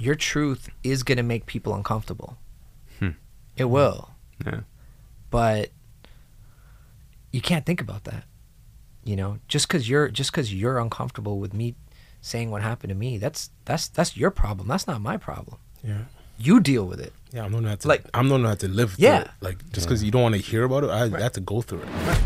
your truth is going to make people uncomfortable. Hmm. It will. Yeah. But you can't think about that. You know, just cuz you're just cuz you're uncomfortable with me saying what happened to me, that's that's that's your problem. That's not my problem. Yeah. You deal with it. Yeah, I'm not to Like- like I'm not have to live. Yeah. it. like just because you don't want to hear about it, I have to go through it. Perfect.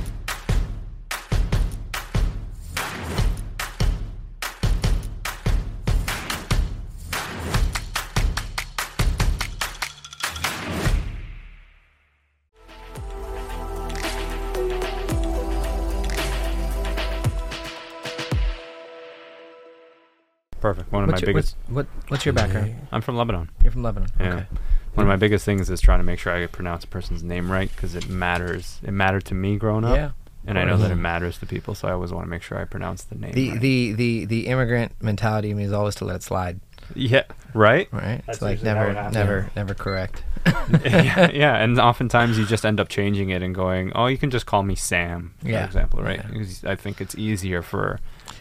What's my your, biggest. what, what what's your background? I'm from Lebanon. You're from Lebanon. Yeah. Okay. One of my biggest things is trying to make sure I pronounce a person's name right because it matters. It mattered to me growing up, Yeah. and I know that it matters to people. So I always want to make sure I pronounce the name. The right. the the the immigrant mentality in me is always to let it slide, yeah, right. right? That's it's like never never never correct. yeah, yeah, and oftentimes you just end up changing it and going, "Oh, you can just call me Sam," for Yeah. example, right? Yeah. Because I think it's easier for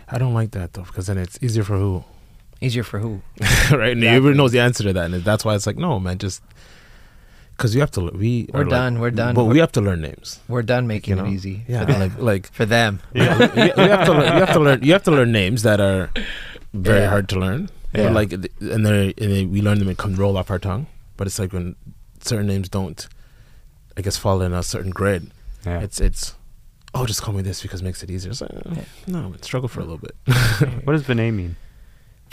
I don't like that though because then it's easier for who, Easier for who? right? And everybody knows the answer to that, and that's why it's like no, man, just because you have to. We We're are like- done, we're done. But We're- we have to learn names. We're done making You know? it easy. Yeah, For, them. like like for them. yeah, we, we have to learn. You have to learn. You have to learn names that are very Yeah. hard to learn. Yeah. But like, and they and they, we learn them and come roll off our tongue. But it's like when certain names don't, I guess, fall in a certain grid. yeah. It's it's, oh, just call me this because it makes it easier. It's like, Yeah. no, struggle for a little bit. what does Vinay mean?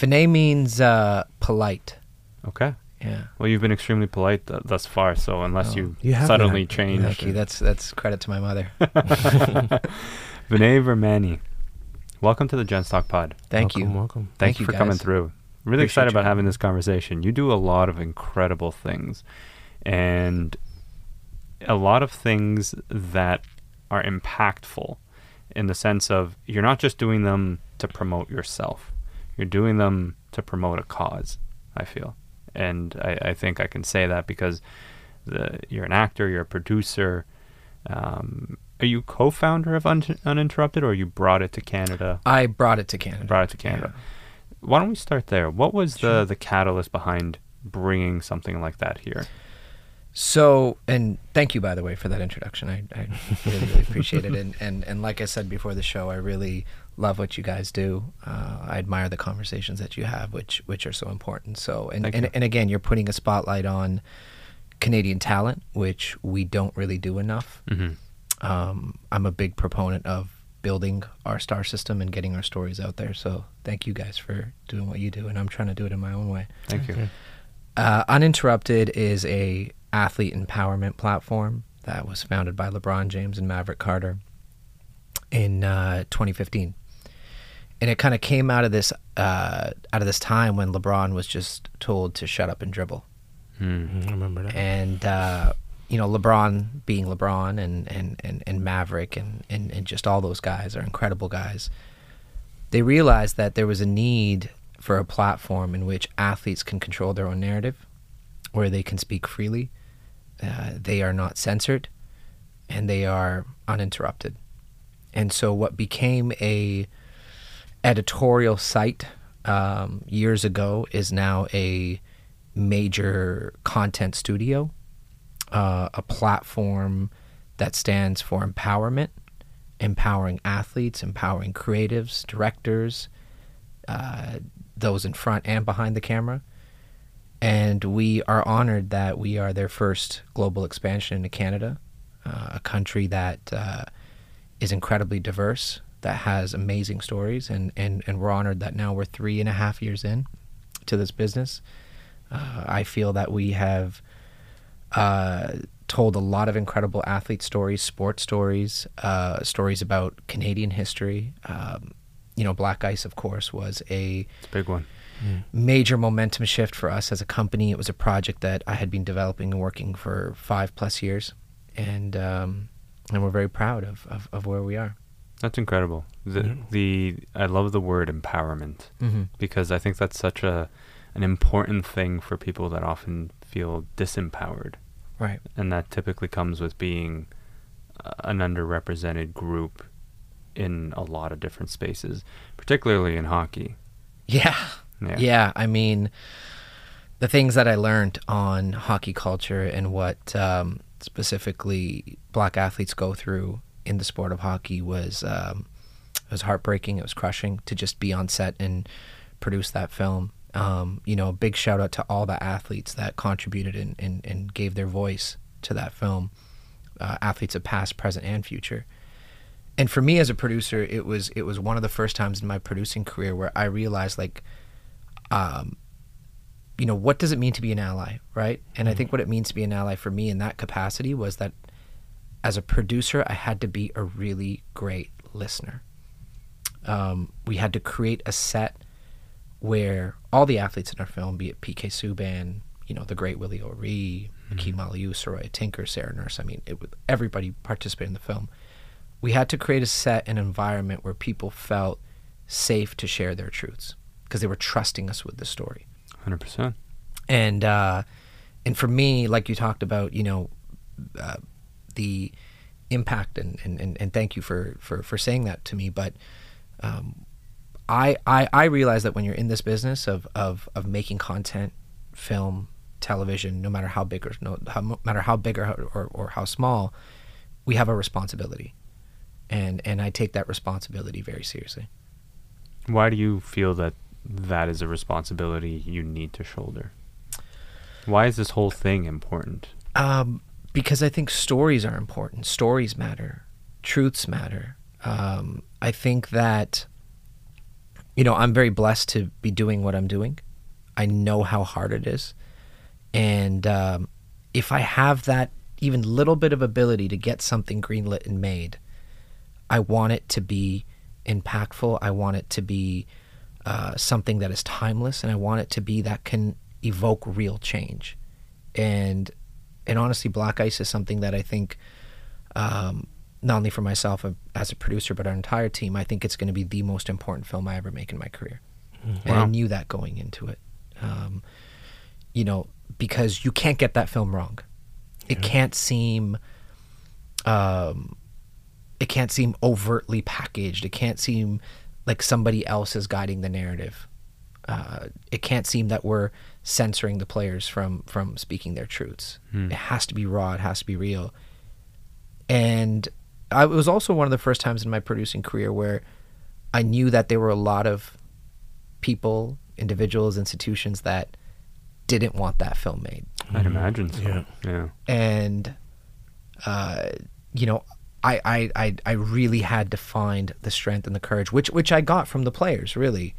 Vinay means uh, polite. Okay. Yeah. Well, you've been extremely polite th- thus far. So unless Oh. you, You have suddenly act- change, Thank you. That's that's credit to my mother. Vinay Virmani, welcome to the Gent's Talk Pod. Thank welcome, you. Welcome. Thank, Thank you you, for coming guys. through. Really Appreciate excited you about having having this conversation. You do a lot of incredible things, and a lot of things that are impactful in the sense of you're not just doing them to promote yourself, you're doing them to promote a cause, I feel. And I, I think I can say that because the, you're an actor, you're a producer. Um, are you co founder of Un- Uninterrupted or you brought it to Canada? I brought it to Canada. brought it to Canada. Why don't we start there? What was the the catalyst behind bringing something like that here? So, and thank you, by the way, for that introduction. I, I really, really appreciate it. And, and, and like I said before the show, I really love what you guys do. Uh, I admire the conversations that you have, which which are so important. So, and, Thank and, you. and again, you're putting a spotlight on Canadian talent, which we don't really do enough. Mm-hmm. Um, I'm a big proponent of building our star system and getting our stories out there. So, thank you guys for doing what you do, and I'm trying to do it in my own way. Thank you. Uh, Uninterrupted is a athlete empowerment platform that was founded by LeBron James and Maverick Carter in uh, 2015, and it kind of came out of this uh, out of this time when LeBron was just told to shut up and dribble, Mm. Mhm, I remember that. and uh, you know LeBron being LeBron and and and, and Maverick and, and and just all those guys are incredible guys. They realized that there was a need for a platform in which athletes can control their own narrative, where they can speak freely, uh, they are not censored, and they are uninterrupted. And so, what became a editorial site um, years ago is now a major content studio, uh, a platform that stands for empowerment, empowering athletes, empowering creatives, directors, uh, those in front and behind the camera. And we are honored that we are their first global expansion into Canada, uh, a country that uh, is incredibly diverse, that has amazing stories, and, and, and we're honored that now we're three and a half years in to this business. Uh, I feel that we have uh, told a lot of incredible athlete stories, sports stories, uh, stories about Canadian history. Um, you know, Black Ice, of course, was a It's a big one. major momentum shift for us as a company. It was a project that I had been developing and working for five plus years, and um, and we're very proud of, of, of where we are. That's incredible. The Yeah. the I love the word empowerment Mm-hmm. because I think that's such a an important thing for people that often feel disempowered, Right. and that typically comes with being an underrepresented group in a lot of different spaces, particularly in hockey. Yeah. Yeah. Yeah. I mean, the things that I learned on hockey culture and what um, specifically black athletes go through in the sport of hockey was um, it was heartbreaking. It was crushing to just be on set and produce that film. Um, you know, a big shout out to all the athletes that contributed and, and, and gave their voice to that film. Uh, athletes of past, present, and future. And for me as a producer, it was it was one of the first times in my producing career where I realized like, um, you know, what does it mean to be an ally, right? And I think what it means to be an ally for me in that capacity was that as a producer, I had to be a really great listener. Um, we had to create a set where all the athletes in our film, be it PK Subban, you know, the great Willie O'Ree, Akim Aliu, Saroya Tinker, Sarah Nurse, I mean, it, everybody participated in the film. We had to create a set, an environment where people felt safe to share their truths because they were trusting us with the story. Hundred percent. And uh, and for me, like you talked about, you know, uh, the impact and, and, and, thank you for, for, for saying that to me. But um, I, I I realize that when you're in this business of, of, of making content, film, television, no matter how big or no, how, no matter how big or, or, or how small, we have a responsibility, and and I take that responsibility very seriously. Why do you feel that that is a responsibility you need to shoulder? Why is this whole thing important? Um, because I think stories are important. Stories matter. Truths matter. Um, I think that, you know, I'm very blessed to be doing what I'm doing. I know how hard it is. And um, if I have that even little bit of ability to get something greenlit and made, I want it to be impactful. I want it to be uh, something that is timeless, and I want it to be that can evoke real change. And and honestly, Black Ice is something that I think, um, not only for myself as a producer, but our entire team, I think it's going to be the most important film I ever make in my career. Mm-hmm. And I knew that going into it. Um, you know, because you can't get that film wrong. Yeah. It can't seem, um, it can't seem overtly packaged. It can't seem like somebody else is guiding the narrative. Uh, it can't seem that we're censoring the players from from speaking their truths. Hmm. It has to be raw. It has to be real. And I, it was also one of the first times in my producing career where I knew that there were a lot of people, individuals, institutions that didn't want that film made. I'd imagine so. Yeah. yeah. And, uh, you know, I, I, I, I really had to find the strength and the courage, which which I got from the players, really,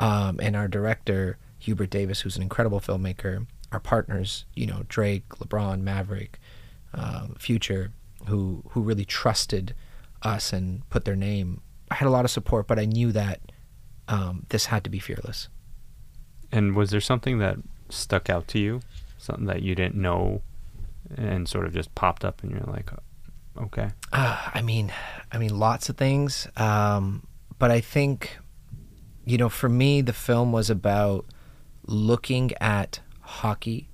um, and our director Hubert Davis, who's an incredible filmmaker. Our partners, you know, Drake, LeBron, Maverick, um, Future, who who really trusted us and put their name. I had a lot of support, but I knew that um, this had to be fearless. And was there something that stuck out to you, something that you didn't know, and sort of just popped up, and you're like, okay? Uh, I mean, I mean, lots of things, um, but I think, you know, for me, the film was about looking at hockey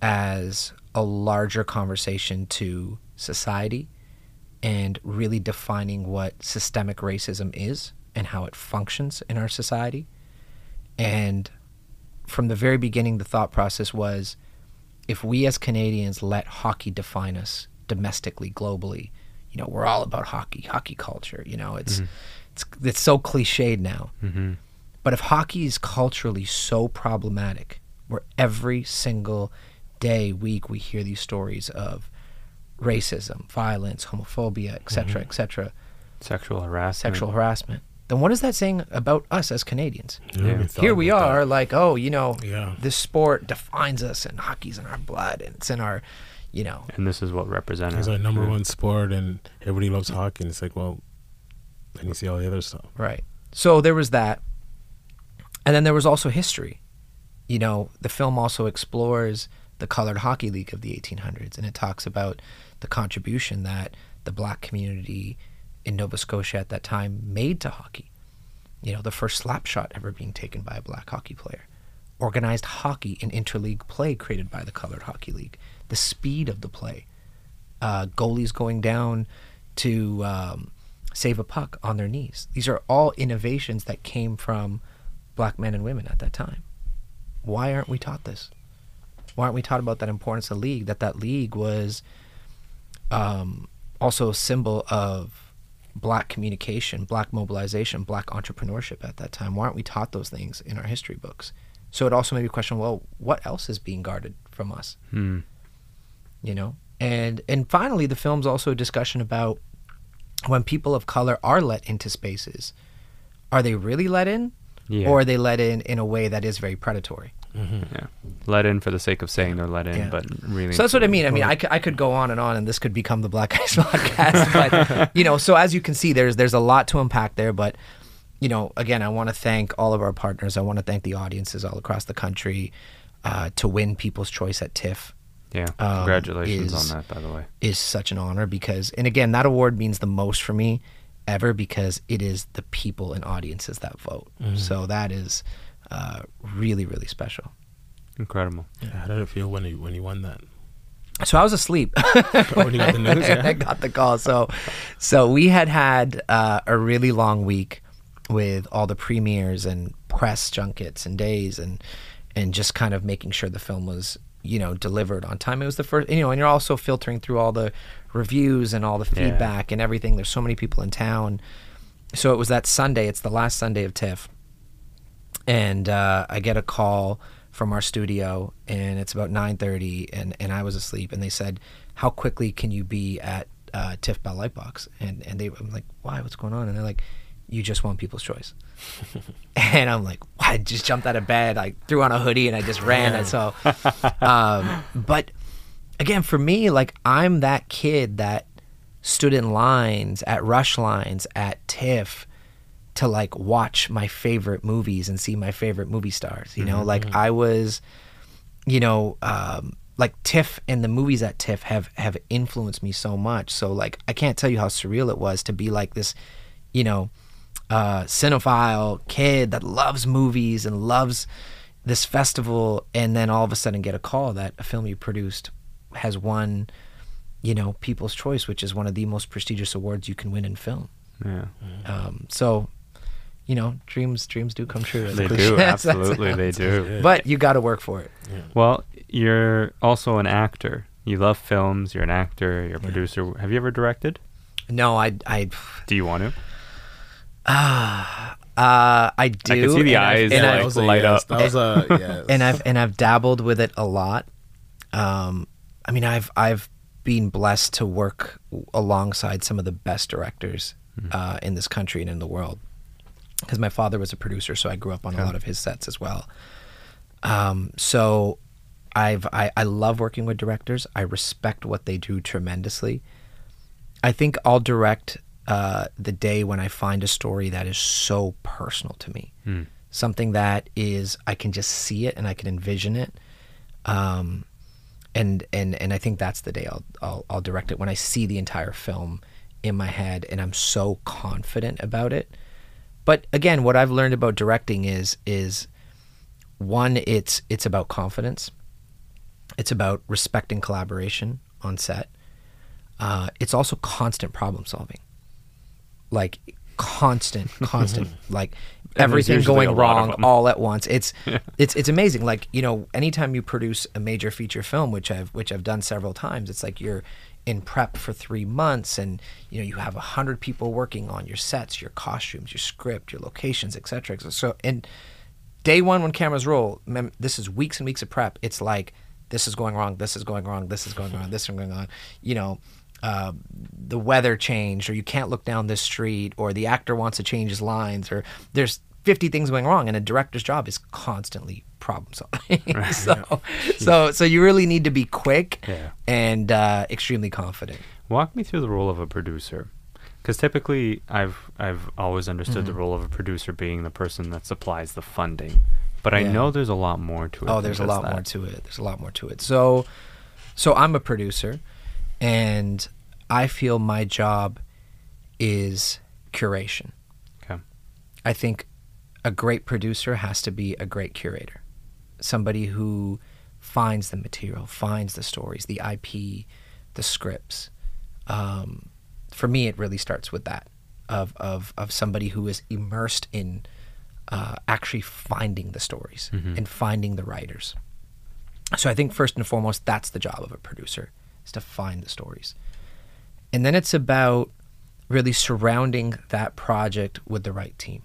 as a larger conversation to society and really defining what systemic racism is and how it functions in our society. And from the very beginning, the thought process was if we as Canadians let hockey define us domestically, globally, you know, we're all about hockey, hockey culture. You know, it's mm-hmm. It's it's so cliched now. Mm-hmm. But if hockey is culturally so problematic, where every single day, week, we hear these stories of racism, violence, homophobia, etc., mm-hmm. etc., sexual harassment, sexual harassment, then what is that saying about us as Canadians? Yeah. Here we are, that. like, oh, you know, yeah. this sport defines us, and hockey's in our blood, and it's in our, you know. And this is what represents. It's our number yeah. one sport, and everybody loves hockey. And it's like, well, then you see all the other stuff. Right. So there was that. And then there was also history. You know, the film also explores the colored hockey league of the 1800s, and it talks about the contribution that the black community in Nova Scotia at that time made to hockey. You know, the first slap shot ever being taken by a black hockey player, organized hockey and interleague play created by the colored hockey league, the speed of the play, uh, goalies going down to um, save a puck on their knees. These are all innovations that came from black men and women at that time. why aren't we taught this? Why aren't we taught about that importance of league? That that league was um, also a symbol of black communication, black mobilization, black entrepreneurship at that time. Why aren't we taught those things in our history books? So it also made me question, well, what else is being guarded from us? Hmm. You know? And and finally the film's also a discussion about when people of color are let into spaces, are they really let in? Yeah. Or are they let in in a way that is very predatory? yeah. Let in for the sake of saying they're let in, Yeah. but really. So that's what I mean. I mean, I could, I could go on and on, and this could become the Black Ice podcast. But you know, so as you can see, there's there's a lot to unpack there. But you know, again, I want to thank all of our partners. I want to thank the audiences all across the country uh, to win People's Choice at TIFF Yeah. um, Congratulations is- on that, by the way. is such an honor because, and again, that award means the most for me ever because it is the people and audiences that vote. So that is uh, really really special. Incredible. Yeah, how did it feel when you when you won that? So I was asleep. when you got the news, and I got the call. So, so we had had uh, a really long week with all the premieres and press junkets and days and and just kind of making sure the film was you know delivered on time. It was the first, you know, and you're also filtering through all the reviews and all the Yeah. feedback and everything. There's so many people in town. So it was that Sunday. It's the last Sunday of TIFF, and uh, I get a call from our studio, and it's about nine thirty, and and I was asleep, and they said, "How quickly can you be at uh, TIFF Bell Lightbox?" And and they, I'm like, "Why? What's going on?" And they're like, "You just want People's Choice," and I'm like? I just jumped out of bed, I threw on a hoodie, and I just ran. And so, um, but again, for me, like I'm that kid that stood in lines at rush lines at TIFF to like watch my favorite movies and see my favorite movie stars. You know, like I was, you know, um, like TIFF and the movies at TIFF have have influenced me so much. So like I can't tell you how surreal it was to be like this, you know, uh, cinephile kid that loves movies and loves this festival, and then all of a sudden get a call that a film you produced has won, you know, People's Choice, which is one of the most prestigious awards you can win in film. Yeah. Um, so, you know, dreams dreams do come true. They do. Absolutely, they do. But you got to work for it. Well, you're also an actor. You love films. You're an actor. You're a producer. Have you ever directed? No, I I Do you want to? Uh, I do. I can see the and eyes, and like, was light yes. up. That was a yes. and I've and I've dabbled with it a lot. Um, I mean, I've I've been blessed to work alongside some of the best directors uh, in this country and in the world. Because my father was a producer, so I grew up on a lot of his sets as well. Um, so I've I, I love working with directors. I respect what they do tremendously. I think I'll direct uh, the day when I find a story that is so personal to me, Hmm. something that is I can just see it and I can envision it, um, and and and I think that's the day I'll, I'll I'll direct it when I see the entire film in my head and I'm so confident about it. But again, what I've learned about directing is is one it's it's about confidence. It's about respecting collaboration on set. Uh, it's also constant problem solving, like constant, constant, like everything going a lot of wrong all at once. It's it's it's amazing. Like you know, anytime you produce a major feature film, which I've which I've done several times, it's like you're in prep for three months, and you know you have a hundred people working on your sets, your costumes, your script, your locations, etc. So and day one when cameras roll, mem- this is weeks and weeks of prep. It's like this is going wrong, this is going wrong, this is going wrong, this is going on. You know, uh, the weather changed, or you can't look down this street, or the actor wants to change his lines, or there's 50 things going wrong, and a director's job is constantly problem solving. so, so, so you really need to be quick Yeah. and uh, extremely confident. Walk me through the role of a producer, because typically I've I've always understood Mm-hmm. the role of a producer being the person that supplies the funding, but I Yeah. know there's a lot more to it. Oh, there's a lot that. more to it. There's a lot more to it. So, so I'm a producer, and I feel my job is curation. Okay. I think a great producer has to be a great curator, somebody who finds the material, finds the stories, the IP, the scripts. Um, for me, it really starts with that of of of somebody who is immersed in uh, actually finding the stories Mhm. and finding the writers. So I think first and foremost, that's the job of a producer is to find the stories, and then it's about really surrounding that project with the right team.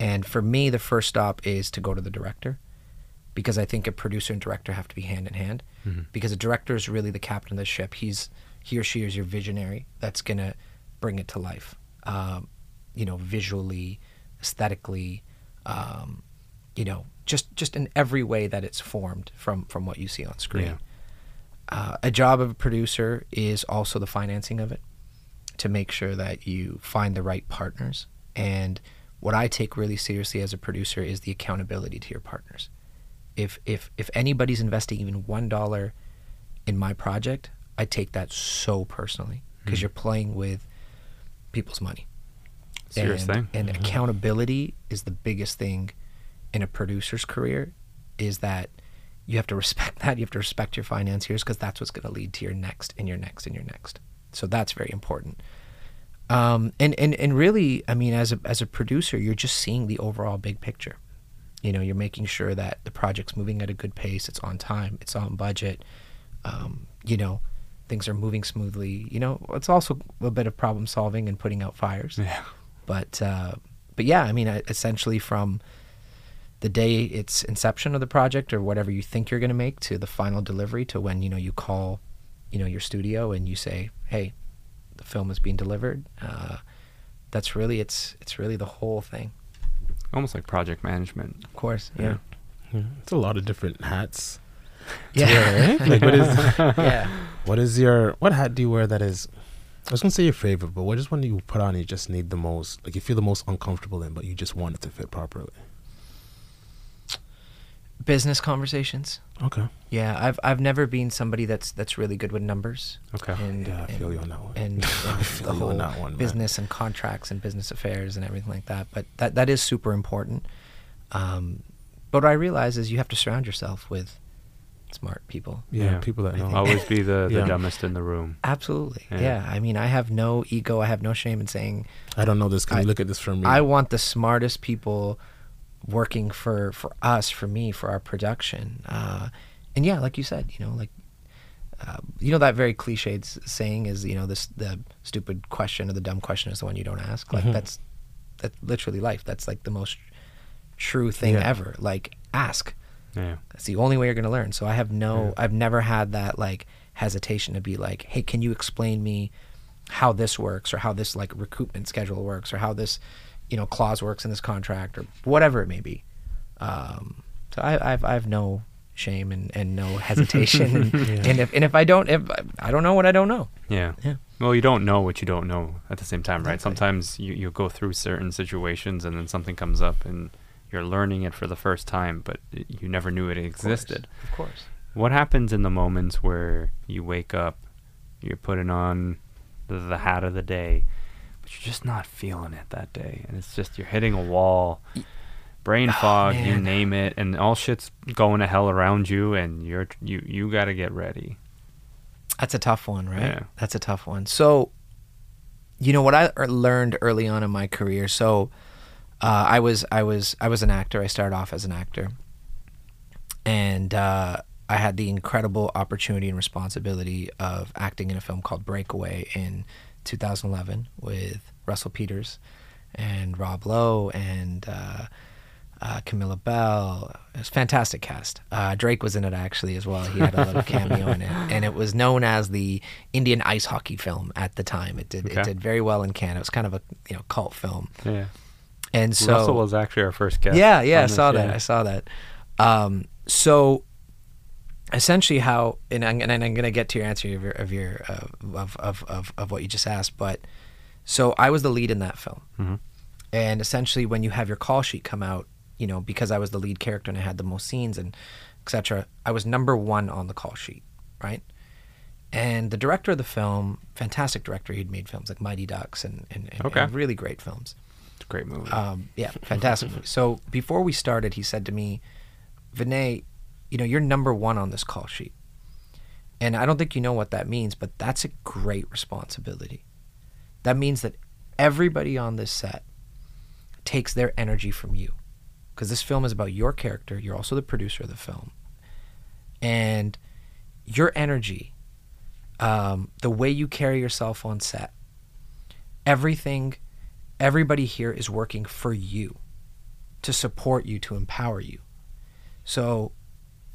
And for me, the first stop is to go to the director because I think a producer and director have to be hand in hand. Mhm. Because a director is really the captain of the ship. He's he or she is your visionary that's gonna bring it to life. Um, you know, visually, aesthetically, um, you know, just just in every way that it's formed from from what you see on screen. Yeah. Uh, a job of a producer is also the financing of it to make sure that you find the right partners. And what I take really seriously as a producer is the accountability to your partners. If if if anybody's investing even one dollar in my project, I take that so personally because Hmm. you're playing with people's money. Serious and, thing. And Mhm. accountability is the biggest thing in a producer's career. Is that you have to respect that. You have to respect your financiers because that's what's going to lead to your next and your next and your next. So that's very important. Um, and, and, and really, I mean, as a, as a producer, you're just seeing the overall big picture. You know, you're making sure that the project's moving at a good pace, it's on time, it's on budget. Um, you know, things are moving smoothly. You know, it's also a bit of problem solving and putting out fires. Yeah. But uh, but yeah, I mean, essentially from the day it's inception of the project or whatever you think you're going to make to the final delivery to when you know you call, you know, your studio and you say, hey, the film is being delivered. Uh, that's really it's it's really the whole thing. Almost like project management. Of course, Yeah. yeah, Yeah, it's a lot of different hats. yeah, wear, eh? Like, what is yeah. what is your what hat do you wear that is? I was gonna say your favorite, but what is one you put on you just need the most, like you feel the most uncomfortable in, but you just want it to fit properly. Business conversations. Okay. Yeah, I've I've never been somebody that's that's really good with numbers. Okay. And, Yeah, I feel and- you on that one. and, and I feel the you whole on that one, man. business and contracts and business affairs and everything like that. But that that is super important. Um, but what I realize is you have to surround yourself with smart people. Yeah, people that know. Always be the, the Yeah. dumbest in the room. Absolutely. Yeah. Yeah. I mean, I have no ego. I have no shame in saying I don't know this. Can I- you look at this for me? I want the smartest people working for for us, for me, for our production. Uh, and yeah, like you said, you know, like uh, you know that very cliched saying is, you know, this the stupid question or the dumb question is the one you don't ask. Like Mhm. that's that's literally life. That's like the most true thing Yeah. ever. Like ask. Yeah. That's the only way you're going to learn. So I have no, Yeah. I've never had that like hesitation to be like, hey, can you explain me how this works or how this like recoupment schedule works or how this, you know, clause works in this contract or whatever it may be. Um, so I, I've, I have no shame and, and no hesitation. and, Yeah. and if, and if I don't, if I don't know what I don't know. Yeah. Yeah. Well, you don't know what you don't know at the same time, right? Exactly. Sometimes you, you go through certain situations and then something comes up and you're learning it for the first time, but you never knew it existed. Of course. What happens in the moments where you wake up, you're putting on the, the hat of the day, but you're just not feeling it that day, and it's just you're hitting a wall, brain Oh, fog, you name it, and all shit's going to hell around you, and you're you you got to get ready. That's a tough one, right? Yeah. That's a tough one. So, you know what I er- learned early on in my career. So, uh, I was I was I was an actor. I started off as an actor, and uh, I had the incredible opportunity and responsibility of acting in a film called Breakaway in 2011 with Russell Peters and Rob Lowe and. Uh, uh, Camilla Belle. It was a fantastic cast. Uh, Drake was in it actually as well. He had a little cameo in it, and it was known as the Indian ice hockey film at the time. It did Okay. it did very well in Canada. It was kind of a you know cult film, Yeah. and so Russell was actually our first guest. yeah, yeah, I this, saw that. I saw that. Um, so essentially, how and I'm, and I'm going to get to your answer of your of your uh, of, of of of what you just asked, but so I was the lead in that film. Mhm. And essentially, when you have your call sheet come out, you know, because I was the lead character and I had the most scenes and etc., I was number one on the call sheet, right? And the director of the film, fantastic director, he'd made films like Mighty Ducks and, and, and, Okay. and really great films. It's a great movie. Um, yeah, fantastic. so before we started, he said to me, Vinay, you know, you're number one on this call sheet. And I don't think you know what that means, but that's a great responsibility. That means that everybody on this set takes their energy from you. because this film is about your character. You're also the producer of the film, and your energy, um, the way you carry yourself on set, everything, everybody here is working for you, to support you, to empower you. So,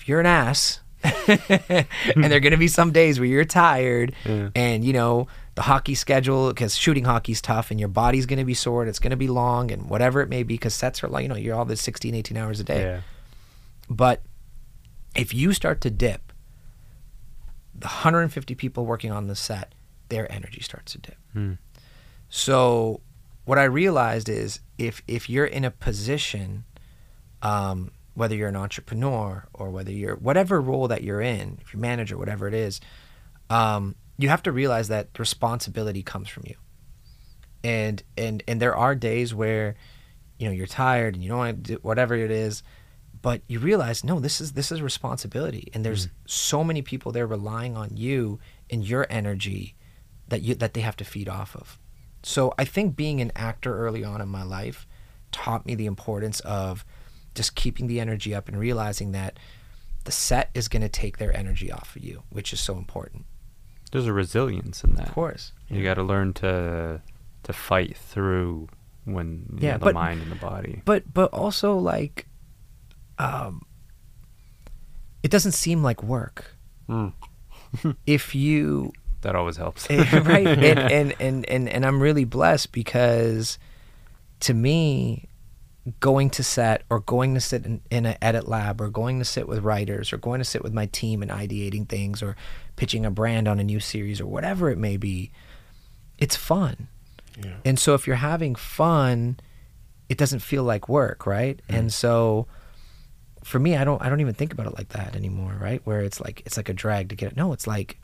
if you're an ass, and there are going to be some days where you're tired, Yeah. and you know the hockey schedule because shooting hockey's tough and your body's going to be sore and it's going to be long and whatever it may be because sets are like you know you're all the 16 18 hours a day Yeah. but if you start to dip the 150 people working on the set their energy starts to dip Hmm. so what i realized is if if you're in a position um, whether you're an entrepreneur or whether you're whatever role that you're in if you're manager whatever it is um, you have to realize that responsibility comes from you. And and and there are days where you know you're tired and you don't want to do whatever it is but you realize no this is this is responsibility. And there's so many people there relying on you and your energy that you that they have to feed off of. So i think being an actor early on in my life taught me the importance of just keeping the energy up and realizing that the set is going to take their energy off of you which is so important There's a resilience in that. of course You got to learn to to fight through when you Yeah, know, the but- mind and the body. but but also like um it doesn't seem like work Mm. if you That always helps. Eh, right and, and and and and i'm really blessed because to me going to set or going to sit in, in an edit lab or going to sit with writers or going to sit with my team and ideating things or pitching a brand on a new series or whatever it may be it's fun Yeah. and so if you're having fun, it doesn't feel like work, right? Mm. And so for me, I don't I don't even think about it like that anymore, right? Where it's like it's like a drag to get it. No, it's like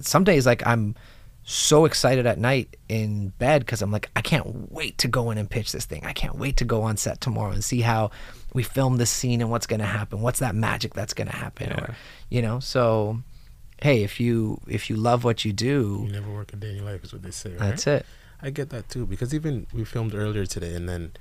some days like I'm so excited at night in bed because I'm like I can't wait to go in and pitch this thing. I can't wait to go on set tomorrow and see how we film this scene and what's going to happen. What's that magic that's going to happen? Or you know, so hey, if you if you love what you do, You never work a day in your life is what they say. Right? that's it. I get that too because even we filmed earlier today, and then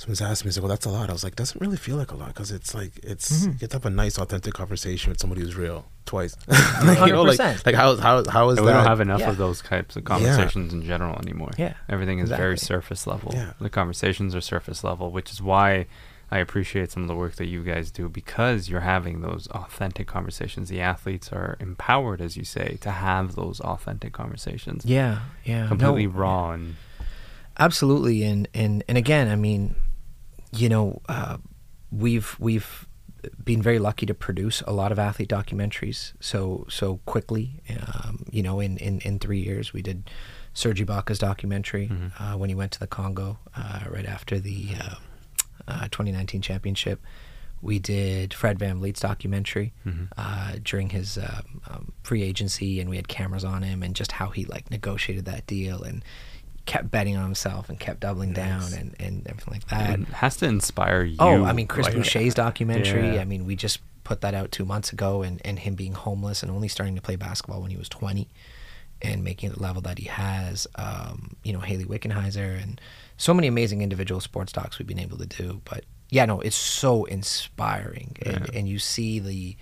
someone's asked me, "He's like, well, that's a lot." I was like, "Doesn't really feel like a lot because it's like it's Mm-hmm. you get to have a nice, authentic conversation with somebody who's real twice. like, you know, like 100%. like how how how is And that? we don't have enough Yeah. of those types of conversations in general anymore. Yeah, Everything is very surface level. Yeah. The conversations are surface level, which is why I appreciate some of the work that you guys do because you're having those authentic conversations. The athletes are empowered, as you say, to have those authentic conversations. Yeah, yeah. Completely No, raw and absolutely and and and again i mean you know uh, we've we've been very lucky to produce a lot of athlete documentaries so so quickly um, you know in, in in three years we did Serge Ibaka's documentary Mhm. uh, when he went to the Congo uh, right after the uh, uh, 2019 championship we did Fred VanVleet's documentary Mhm. uh, during his um, um, free agency, and we had cameras on him, and just how he like negotiated that deal and kept betting on himself and kept doubling down and, and everything like that. it has to inspire you. oh, I mean Chris like- Boucher's documentary. Yeah. I mean, we just put that out two months ago, and and him being homeless and only starting to play basketball when he was 20, and making it the level that he has. Um, you know, Hayley Wickenheiser and so many amazing individual sports docs we've been able to do. But yeah, no, it's so inspiring, and Yeah. and you see the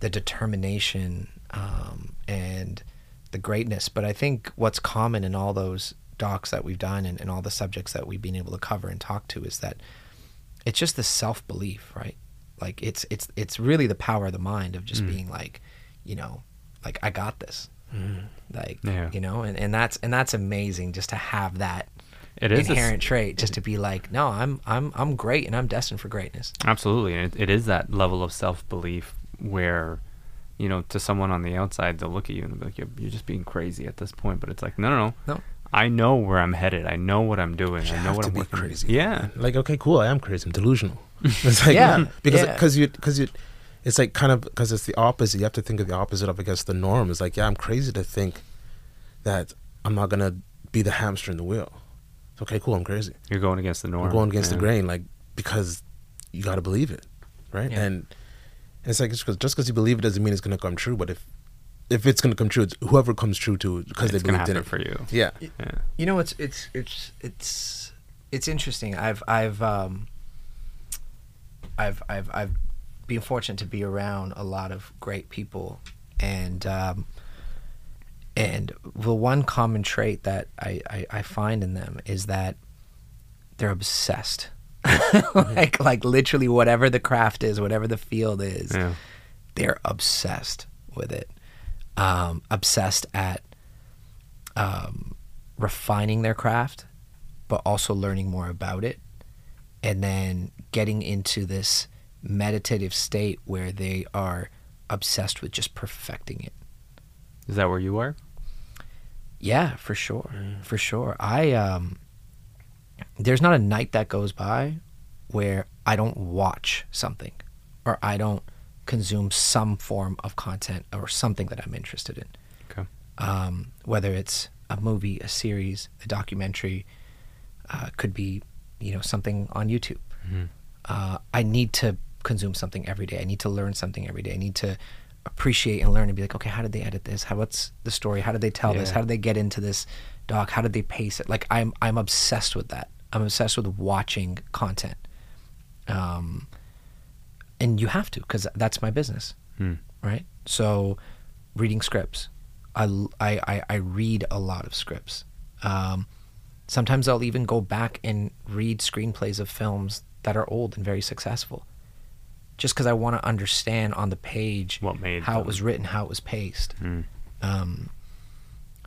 the determination um, and the greatness. But I think what's common in all those docs that we've done and, and all the subjects that we've been able to cover and talk to is that it's just the self belief, right? Like it's it's it's really the power of the mind of just Mm. being like, you know, like I got this. Mm. Like Yeah. you know, and, and that's and that's amazing just to have that It is a inherent trait, just to be like, no, I'm I'm I'm great and I'm destined for greatness. Absolutely. And it, it is that level of self belief where, you know, to someone on the outside, they'll look at you and be like, you're, you're just being crazy at this point. But it's like, no, no, no. No. I know where I'm headed. I know what I'm doing. You I know have what to I'm be working crazy. Yeah. Like, okay, cool. I am crazy. I'm delusional. It's like, Yeah, because yeah. because you because you, it's like kind of because it's the opposite. You have to think of the opposite of I guess the norm. It's like, yeah, I'm crazy to think that I'm not gonna be the hamster in the wheel. It's okay, cool. I'm crazy. You're going against the norm. I'm going against Yeah. the grain, like because you got to believe it, right? Yeah. And it's like it's 'cause- just because you believe it doesn't mean it's gonna come true. But if if it's gonna come true, it's whoever comes true to because they It's going to believed in it. for you. Yeah. Yeah. You know, it's it's it's it's it's interesting. I've I've um, I've I've I've been fortunate to be around a lot of great people, and um, and the one common trait that I, I, I find in them is that they're obsessed. like like literally whatever the craft is, whatever the field is, Yeah. they're obsessed with it. Um, obsessed at um, refining their craft, but also learning more about it, and then getting into this meditative state where they are obsessed with just perfecting it. Is that where you are? Yeah, for sure, for sure. I um, there's not a night that goes by where I don't watch something, or I don't consume some form of content or something that I'm interested in. Okay. Um, whether it's a movie, a series, a documentary, uh, could be you know something on YouTube. Mhm. Uh, I need to consume something every day. I need to learn something every day. I need to appreciate and learn and be like, okay, how did they edit this? How what's the story? How did they tell this? How did they get into this doc? How did they pace it? Like I'm I'm obsessed with that. I'm obsessed with watching content. Um, and you have to because that's my business Hmm. right? So, reading scripts. I, I, I, read a lot of scripts. Um, sometimes I'll even go back and read screenplays of films that are old and very successful, just because I want to understand on the page What made how them. it was written, how it was paced. Hmm. Um,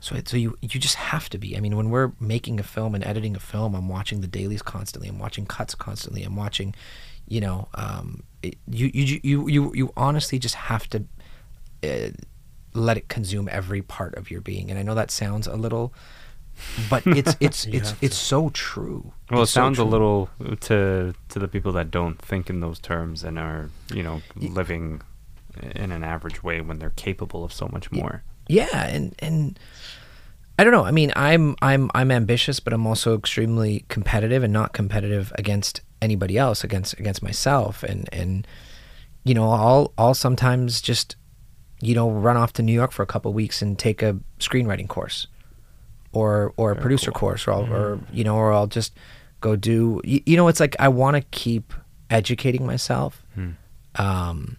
so, so you you just have to be. I mean, when we're making a film and editing a film, I'm watching the dailies constantly. I'm watching cuts constantly. I'm watching, you know, um, you, you you you you honestly just have to uh, let it consume every part of your being. And I know that sounds a little, but it's it's You it's it's so true. Well, it It's so sounds a little to to the people that don't think in those terms and are you know living in an average way when they're capable of so much more. yeah and and i don't know i mean i'm i'm i'm ambitious but i'm also extremely competitive and not competitive against anybody else against against myself and and you know i'll i'll sometimes just you know run off to new york for a couple weeks and take a screenwriting course or or a Very producer cool. course or I'll, or you know or i'll just go do you, you know it's like i want to keep educating myself Hmm. um,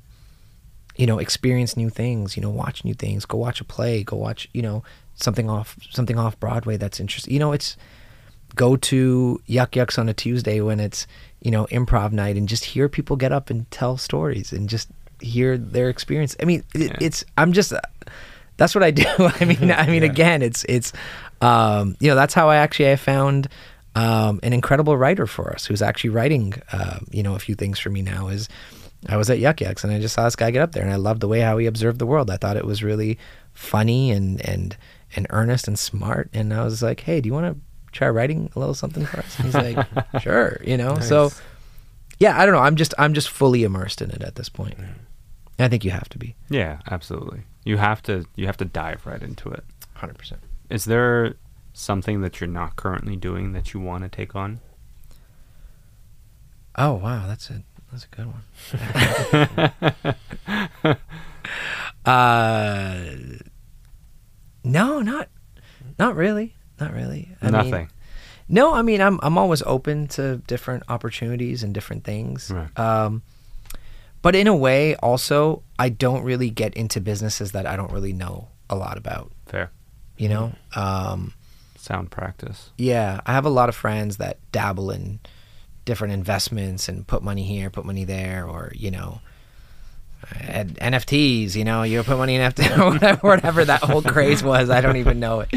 you know, experience new things, you know, watch new things, go watch a play, go watch, you know, something off something off Broadway that's interesting. You know, it's go to Yuk Yuk's on a Tuesday when it's, you know, improv night and just hear people get up and tell stories and just hear their experience. I mean, it, Yeah. it's I'm just that's what I do. I mean, I mean Yeah. again, it's it's um, you know, that's how I actually I found um, an incredible writer for us who's actually writing uh, you know, a few things for me now is I was at Yuk Yuk's and I just saw this guy get up there and I loved the way how he observed the world. I thought it was really funny and and and earnest and smart. And I was like, hey, do you want to try writing a little something for us? And he's like, sure, you know. So yeah, I don't know. I'm just I'm just fully immersed in it at this point. And I think you have to be Yeah, absolutely. You have to you have to dive right into it. 100. percent Is there something that you're not currently doing that you want to take on? Oh wow, that's a that's a good one. uh, no, not not really, not really. I mean, Nothing. no, I mean I'm I'm always open to different opportunities and different things. Right. Um, but in a way, also, I don't really get into businesses that I don't really know a lot about. Fair. You know, um, Sound practice. yeah, I have a lot of friends that dabble in different investments and put money here, put money there, or you know, NFTs. You know, you put money in NFT or whatever, whatever that whole craze was. I don't even know it,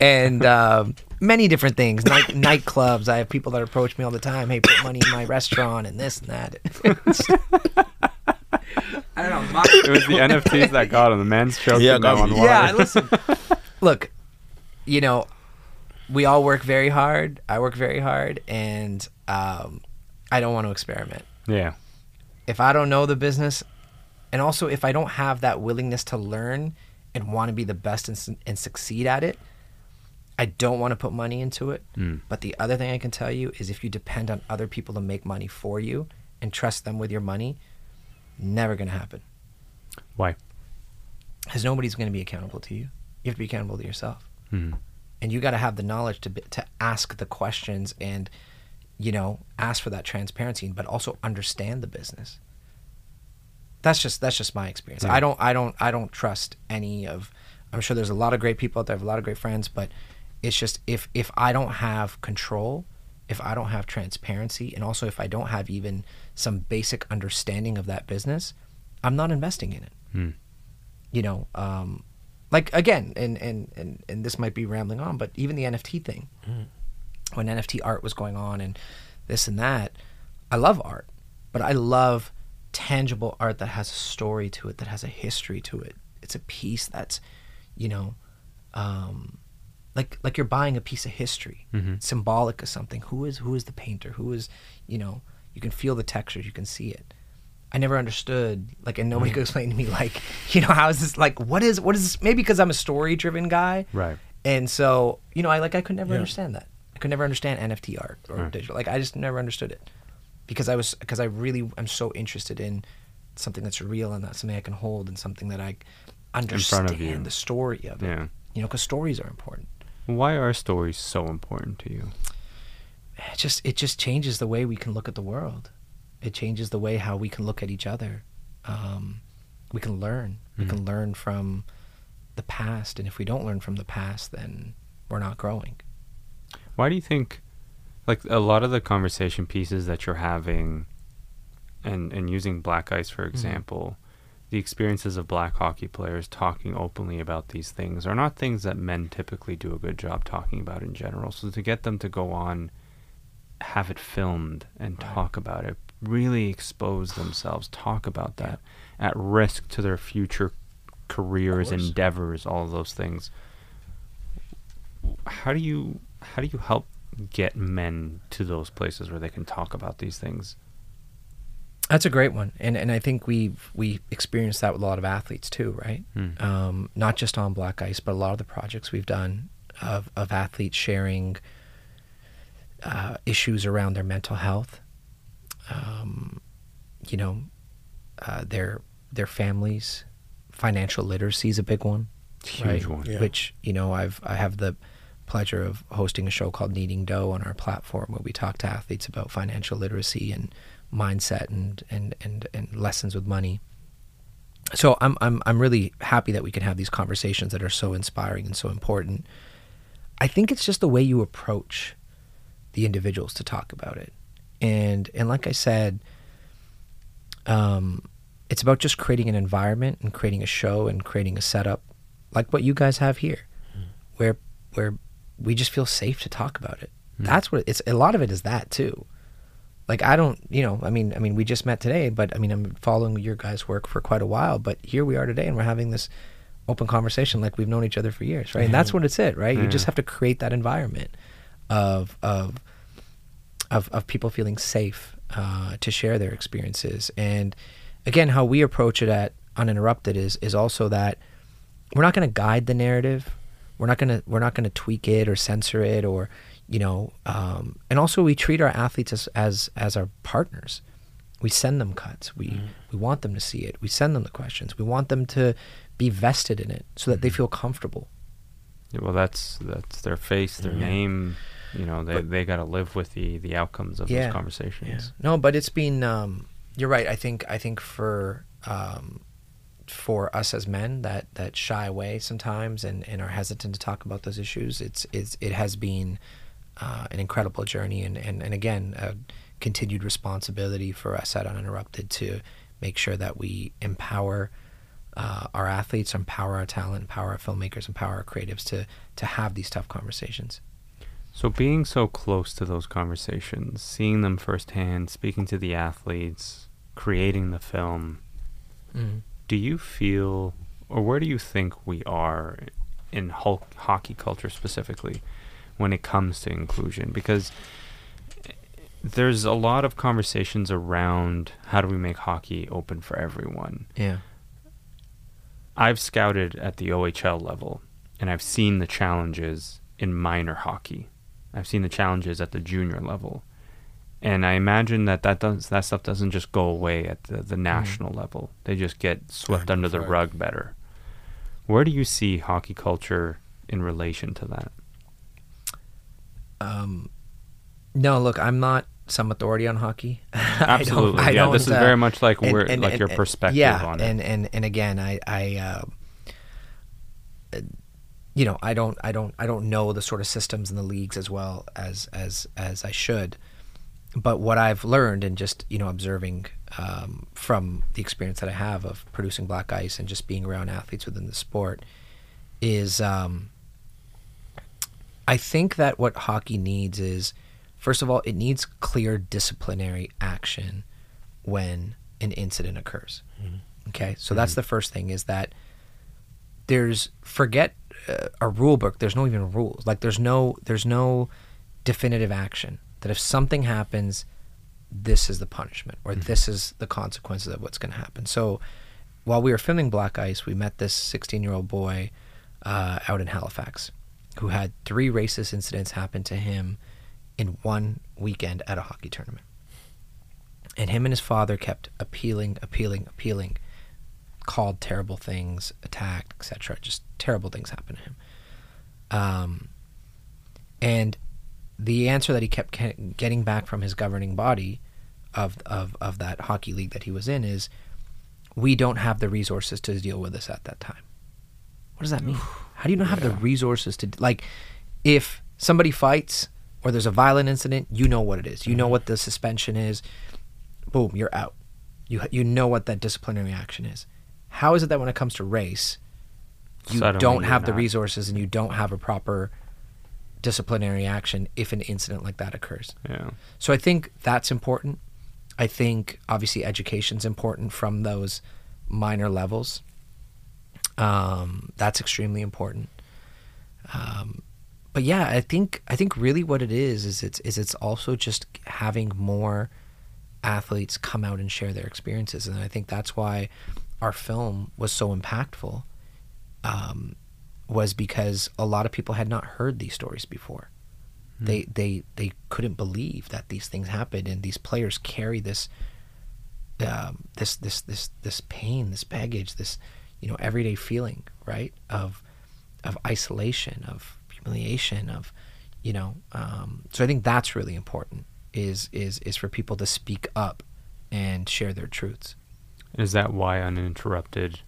and um, many different things. Night nightclubs. I have people that approach me all the time. Hey, put money in my restaurant and this and that. I don't know. My- It was the NFTs that got him. The man's choking Yeah, now got on me. water. Yeah, listen. Look, you know, we all work very hard. I work very hard, and um, I don't want to experiment. yeah. If I don't know the business, and also if I don't have that willingness to learn and want to be the best and, and succeed at it, I don't want to put money into it. Mm. But the other thing I can tell you is if you depend on other people to make money for you and trust them with your money, never going to happen. Why? Because nobody's going to be accountable to you. You have to be accountable to yourself. Mhm. and you got to have the knowledge to to ask the questions and you know, ask for that transparency, but also understand the business. That's just that's just my experience. Yeah. I don't I don't I don't trust any of. I'm sure there's a lot of great people out there, I have a lot of great friends, but it's just if if I don't have control, if I don't have transparency, and also if I don't have even some basic understanding of that business, I'm not investing in it. Hmm. You know, um, like again, and, and and and this might be rambling on, but even the NFT thing, when NFT art was going on and this and that, I love art, but I love tangible art that has a story to it, that has a history to it. It's a piece that's, you know, um, like like you're buying a piece of history, Mhm. symbolic of something. Who is who is the painter? Who is you know? You can feel the textures, you can see it. I never understood, like, and nobody could explain to me, like, you know, how is this, like, what is, what is this? Maybe because I'm a story driven guy. Right. And so, you know, I like, I could never Yeah. understand that. I could never understand NFT art or Right. digital. Like, I just never understood it because I was, because I really am so interested in something that's real and not something I can hold and something that I understand of the story of it. Yeah. You know, because stories are important. Why are stories so important to you? it just it just changes the way we can look at the world. It changes the way how we can look at each other. Um, we can learn. We Mhm. can learn from the past, and if we don't learn from the past, then we're not growing. Why do you think, like a lot of the conversation pieces that you're having, and and using Black Ice for mm-hmm. example, the experiences of black hockey players talking openly about these things are not things that men typically do a good job talking about in general. So to get them to go on, have it filmed and Right. talk about it, really expose themselves, talk about that, at risk to their future careers, endeavors, all of those things. How do you how do you help get men to those places where they can talk about these things? That's a great one, and and I think we we experienced that with a lot of athletes too, right? Hmm. Um, not just on Black Ice, but a lot of the projects we've done of of athletes sharing uh, issues around their mental health. Um, you know, uh, their their families, financial literacy is a big one Huge right? one. Yeah. Which you know, I've I have the pleasure of hosting a show called Kneading Dough on our platform where we talk to athletes about financial literacy and mindset and and and, and lessons with money. So I'm I'm I'm really happy that we can have these conversations that are so inspiring and so important. I think it's just the way you approach the individuals to talk about it. And and like I said, um, it's about just creating an environment and creating a show and creating a setup like what you guys have here where where we just feel safe to talk about it. Hmm. That's what it's a lot of it is that too. Like i don't you know i mean i mean we just met today but i mean i'm following your guys work for quite a while but here we are today and we're having this open conversation like we've known each other for years right? And that's mm-hmm. what it's it right? You just mm-hmm. have to create that environment of of of, of people feeling safe uh, to share their experiences. And again, how we approach it at Uninterrupted is is also that we're not going to guide the narrative. We're not going to we're not to tweak it or censor it or you know. Um, and also, we treat our athletes as as as our partners. We send them cuts. We we want them to see it. We send them the questions. We want them to be vested in it so that they feel comfortable. Yeah, Well, that's that's their face, their Yeah. name. You know, they But- they got to live with the the outcomes of Yeah. those conversations. No, but it's been. Um, you're right. I think. I think for um, for us as men that that shy away sometimes and, and are hesitant to talk about those issues, it's it's it has been uh, an incredible journey and, and and again a continued responsibility for us at Uninterrupted to make sure that we empower. Uh, our athletes, empower our talent, empower our filmmakers, empower our creatives to to have these tough conversations. So being so close to those conversations, seeing them firsthand, speaking to the athletes, creating the film, Mm. Do you feel, or where do you think we are in ho- hockey culture specifically when it comes to inclusion? Because eh, there's a lot of conversations around how do we make hockey open for everyone. Yeah. I've scouted at the OHL level and I've seen the challenges in minor hockey. I've seen the challenges at the junior level. And I imagine that that, does, that stuff doesn't just go away at the, the national level. They just get swept under the rug better. Where do you see hockey culture in relation to that? um, No, look, I'm not some authority on hockey. I don't- Absolutely. I yeah, don't, this is uh, very much like and- where and- like and- your perspective yeah, on it. and and and again, I I uh, uh, you know I don't I don't I don't know the sort of systems in the leagues as well as as as I should. But what I've learned and just you know observing um, from the experience that I have of producing Black Ice and just being around athletes within the sport is um, I think that what hockey needs is first of all it needs clear disciplinary action when an incident occurs. Okay, so that's the first thing is that there's forget uh, a rule book. There's no even rules. Like there's no there's no definitive action that if something happens, this is the punishment or this is the consequences of what's going to happen. So while we were filming Black Ice, we met this 16 year old boy uh, out in Halifax who had three racist incidents happen to him in one weekend at a hockey tournament. And him and his father kept appealing, appealing, appealing, called terrible things, attacked, etc. Just terrible things happened to him. Um, and the answer that he kept getting back from his governing body of, of, of that hockey league that he was in is, we don't have the resources to deal with this at that time. What does that mean? How do you not have the resources to like if somebody fights or there's a violent incident, you know what it is. You know mm-hmm. what the suspension is. Boom, you're out. You you know what that disciplinary action is. How is it that when it comes to race, you Suddenly don't have the not. resources and you don't have a proper disciplinary action if an incident like that occurs? yeah. So I think that's important. I think obviously education's important from those minor levels. Um, that's extremely important. Um, but yeah, I think I think really what it is is it's is it's also just having more athletes come out and share their experiences, and I think that's why our film was so impactful. Um, was because a lot of people had not heard these stories before. They they they couldn't believe that these things happened and these players carry this um, this this this this pain this baggage this you know everyday feeling right of of isolation of humiliation of you know um, so I think that's really important is is is for people to speak up and share their truths. Is that why uninterrupted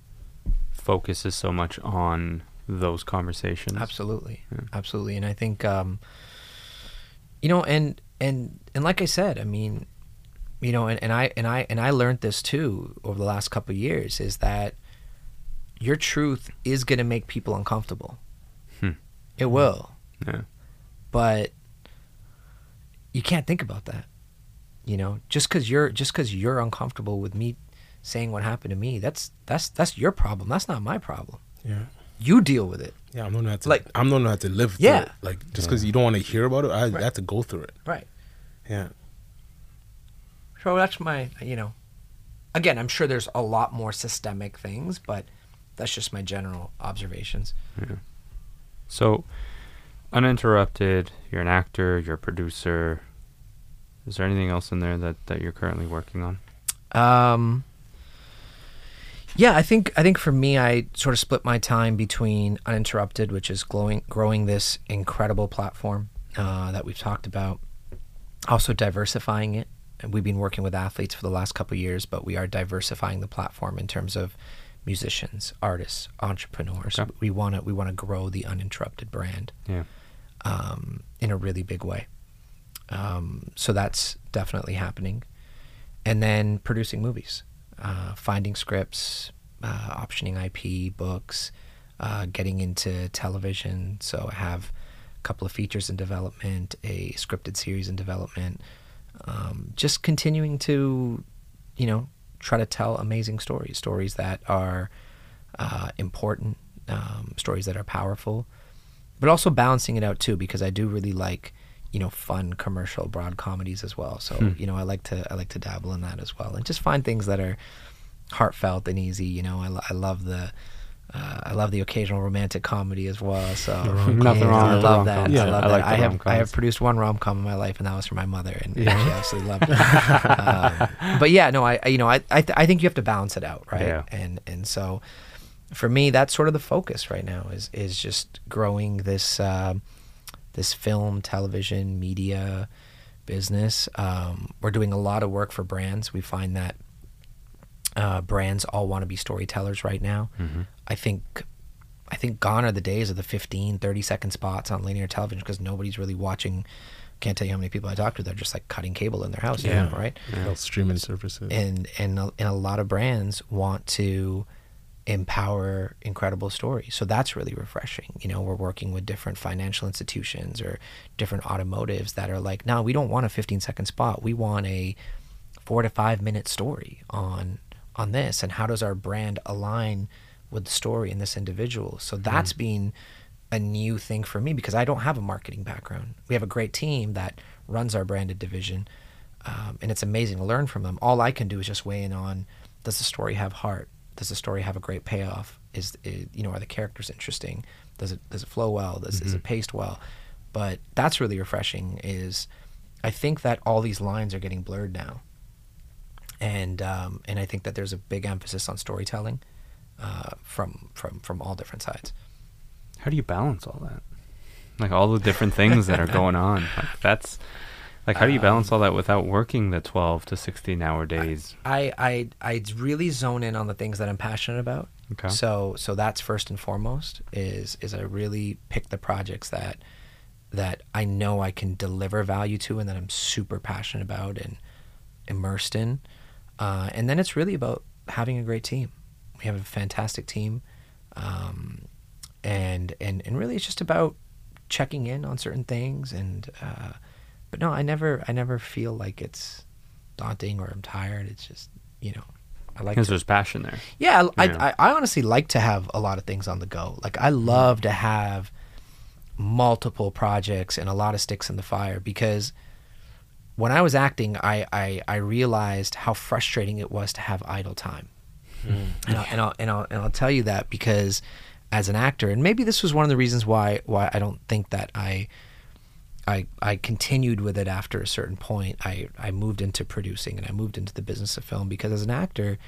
focuses so much on those conversations? Absolutely, Yeah. absolutely, and I think, um, you know, and and and like I said, I mean, you know, and, and I and I and I learned this too over the last couple of years is that your truth is going to make people uncomfortable. Hmm. It will, Yeah. but you can't think about that. You know, just because you're just because you're uncomfortable with me saying what happened to me, that's that's that's your problem. That's not my problem. Yeah. You deal with it. Yeah, I'm gonna have to Like- like I'm gonna have to live through Yeah. it. Like just because you don't want to hear about it, I, I have to go through it. Right. Yeah. So that's my, you know, again, I'm sure there's a lot more systemic things, but that's just my general observations. So, uninterrupted. You're an actor. You're a producer. Is there anything else in there that, that you're currently working on? Um, yeah, I think I think for me, I sort of split my time between uninterrupted, which is growing growing this incredible platform uh, that we've talked about, also diversifying it. And we've been working with athletes for the last couple of years, but we are diversifying the platform in terms of musicians, artists, entrepreneurs. Okay. We want to we want to grow the uninterrupted brand Yeah. um, in a really big way. Um, so that's definitely happening. And then producing movies, uh, finding scripts, uh, optioning IP, books, uh, getting into television. So I have a couple of features in development, a scripted series in development. Um, just continuing to, you know, try to tell amazing stories, stories that are uh, important, um, stories that are powerful, but also balancing it out too because I do really like you know fun commercial broad comedies as well. So Hmm. you know I like to I like to dabble in that as well and just find things that are heartfelt and easy. You know I, I love the uh, I love the occasional romantic comedy as well. So. Nothing wrong I with love rom-coms. that. Yeah, I love I that. like the I have I rom-coms. have produced one rom com in my life, and that was for my mother, and Yeah. she absolutely loved it. um, but yeah, no, I I- you know I I, th- I think you have to balance it out, right? Yeah. And and so for me, that's sort of the focus right now is is just growing this um this film, television, media business. Um, we're doing a lot of work for brands. We find that uh, brands all want to be storytellers right now. I think I think gone are the days of the 15, 30 second spots on linear television because nobody's really watching. Can't tell you how many people I talk to. They're just like cutting cable in their house, you know, right? Health streaming services. and and a, and a lot of brands want to empower incredible stories. So that's really refreshing. You know, we're working with different financial institutions or different automotives that are like, no, we don't want a 15 second spot. We want a four to five minute story on on this. And how does our brand align with the story in this individual? So that's been a new thing for me because I don't have a marketing background. We have a great team that runs our branded division, um, and it's amazing to learn from them. All I can do is just weigh in on: Does the story have heart? Does the story have a great payoff? Is, is you know are the characters interesting? Does it does it flow well? Does is it paced well? But that's really refreshing. Is I think that all these lines are getting blurred now, and um, and I think that there's a big emphasis on storytelling uh, from from from all different sides. How do you balance all that? Like all the different things that are going on. Like that's like how do you balance all that without working the 12 to 16 hour days? I, I I really zone in on the things that I'm passionate about. Okay. So so that's first and foremost is is I really pick the projects that that I know I can deliver value to and that I'm super passionate about and immersed in. Uh, and then it's really about having a great team. We have a fantastic team, um, and and and really it's just about checking in on certain things. And uh, but no, I never I never feel like it's daunting or I'm tired. It's just you know I like Because there's passion there. yeah, I, Yeah. I, I honestly like to have a lot of things on the go. Like I love to have multiple projects and a lot of sticks in the fire because when I was acting, I, I, I realized how frustrating it was to have idle time. Hmm. And, I'll, and, I'll, and, I'll, and I'll tell you that because as an actor, and maybe this was one of the reasons why why I don't think that I I I continued with it after a certain point. I I moved into producing and I moved into the business of film because as an actor,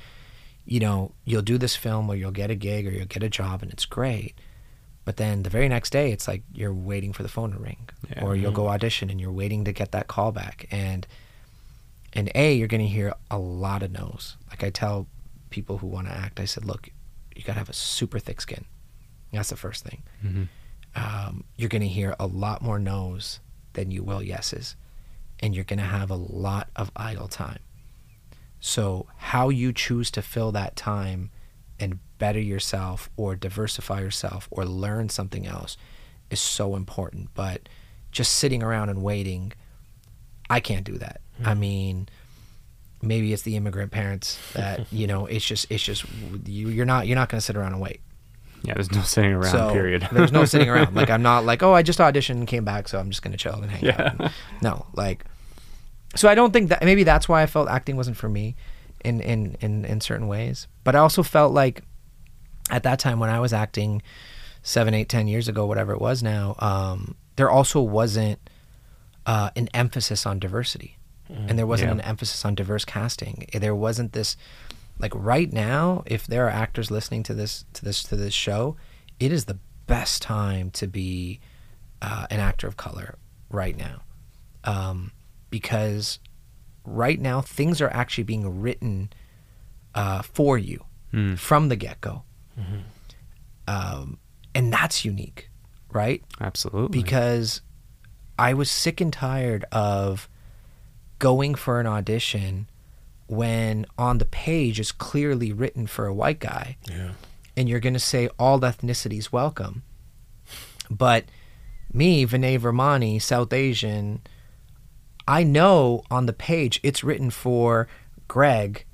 you know, you'll do this film or you'll get a gig or you'll get a job and it's great. But then the very next day it's like you're waiting for the phone to ring. Yeah. Or you'll go audition and you're waiting to get that call back. And and A, you're gonna hear a lot of no's. Like I tell people who want to act, I said, look, you gotta have a super thick skin. That's the first thing hmm um, you're going to hear a lot more no's than you will yeses, and you're going to have a lot of idle time. So, how you choose to fill that time and better yourself, or diversify yourself, or learn something else is so important. But just sitting around and waiting, I can't do that. Hmm. I mean, maybe it's the immigrant parents that you know. It's just, it's just you, you're not, you're not going to sit around and wait Yeah, there's no sitting around. period. there's no sitting around. Like I'm not like, oh, I just auditioned and came back, so I'm just gonna chill and hang Yeah. out. No, like, so I don't think that maybe that's why I felt acting wasn't for me, in in in in certain ways. But I also felt like, at that time when I was acting, seven, eight, ten years ago, whatever it was now, um, there also wasn't uh, an emphasis on diversity, and there wasn't Yeah. an emphasis on diverse casting. There wasn't this like right now if there are actors listening to this to this to this show it is the best time to be uh, an actor of color right now um, because right now things are actually being written uh, for you Hmm. from the get-go um, and that's unique right Absolutely. because I was sick and tired of going for an audition when on the page is clearly written for a white guy Yeah. and you're going to say all ethnicities welcome. But me, Vinay Virmani, South Asian, I know on the page it's written for Greg,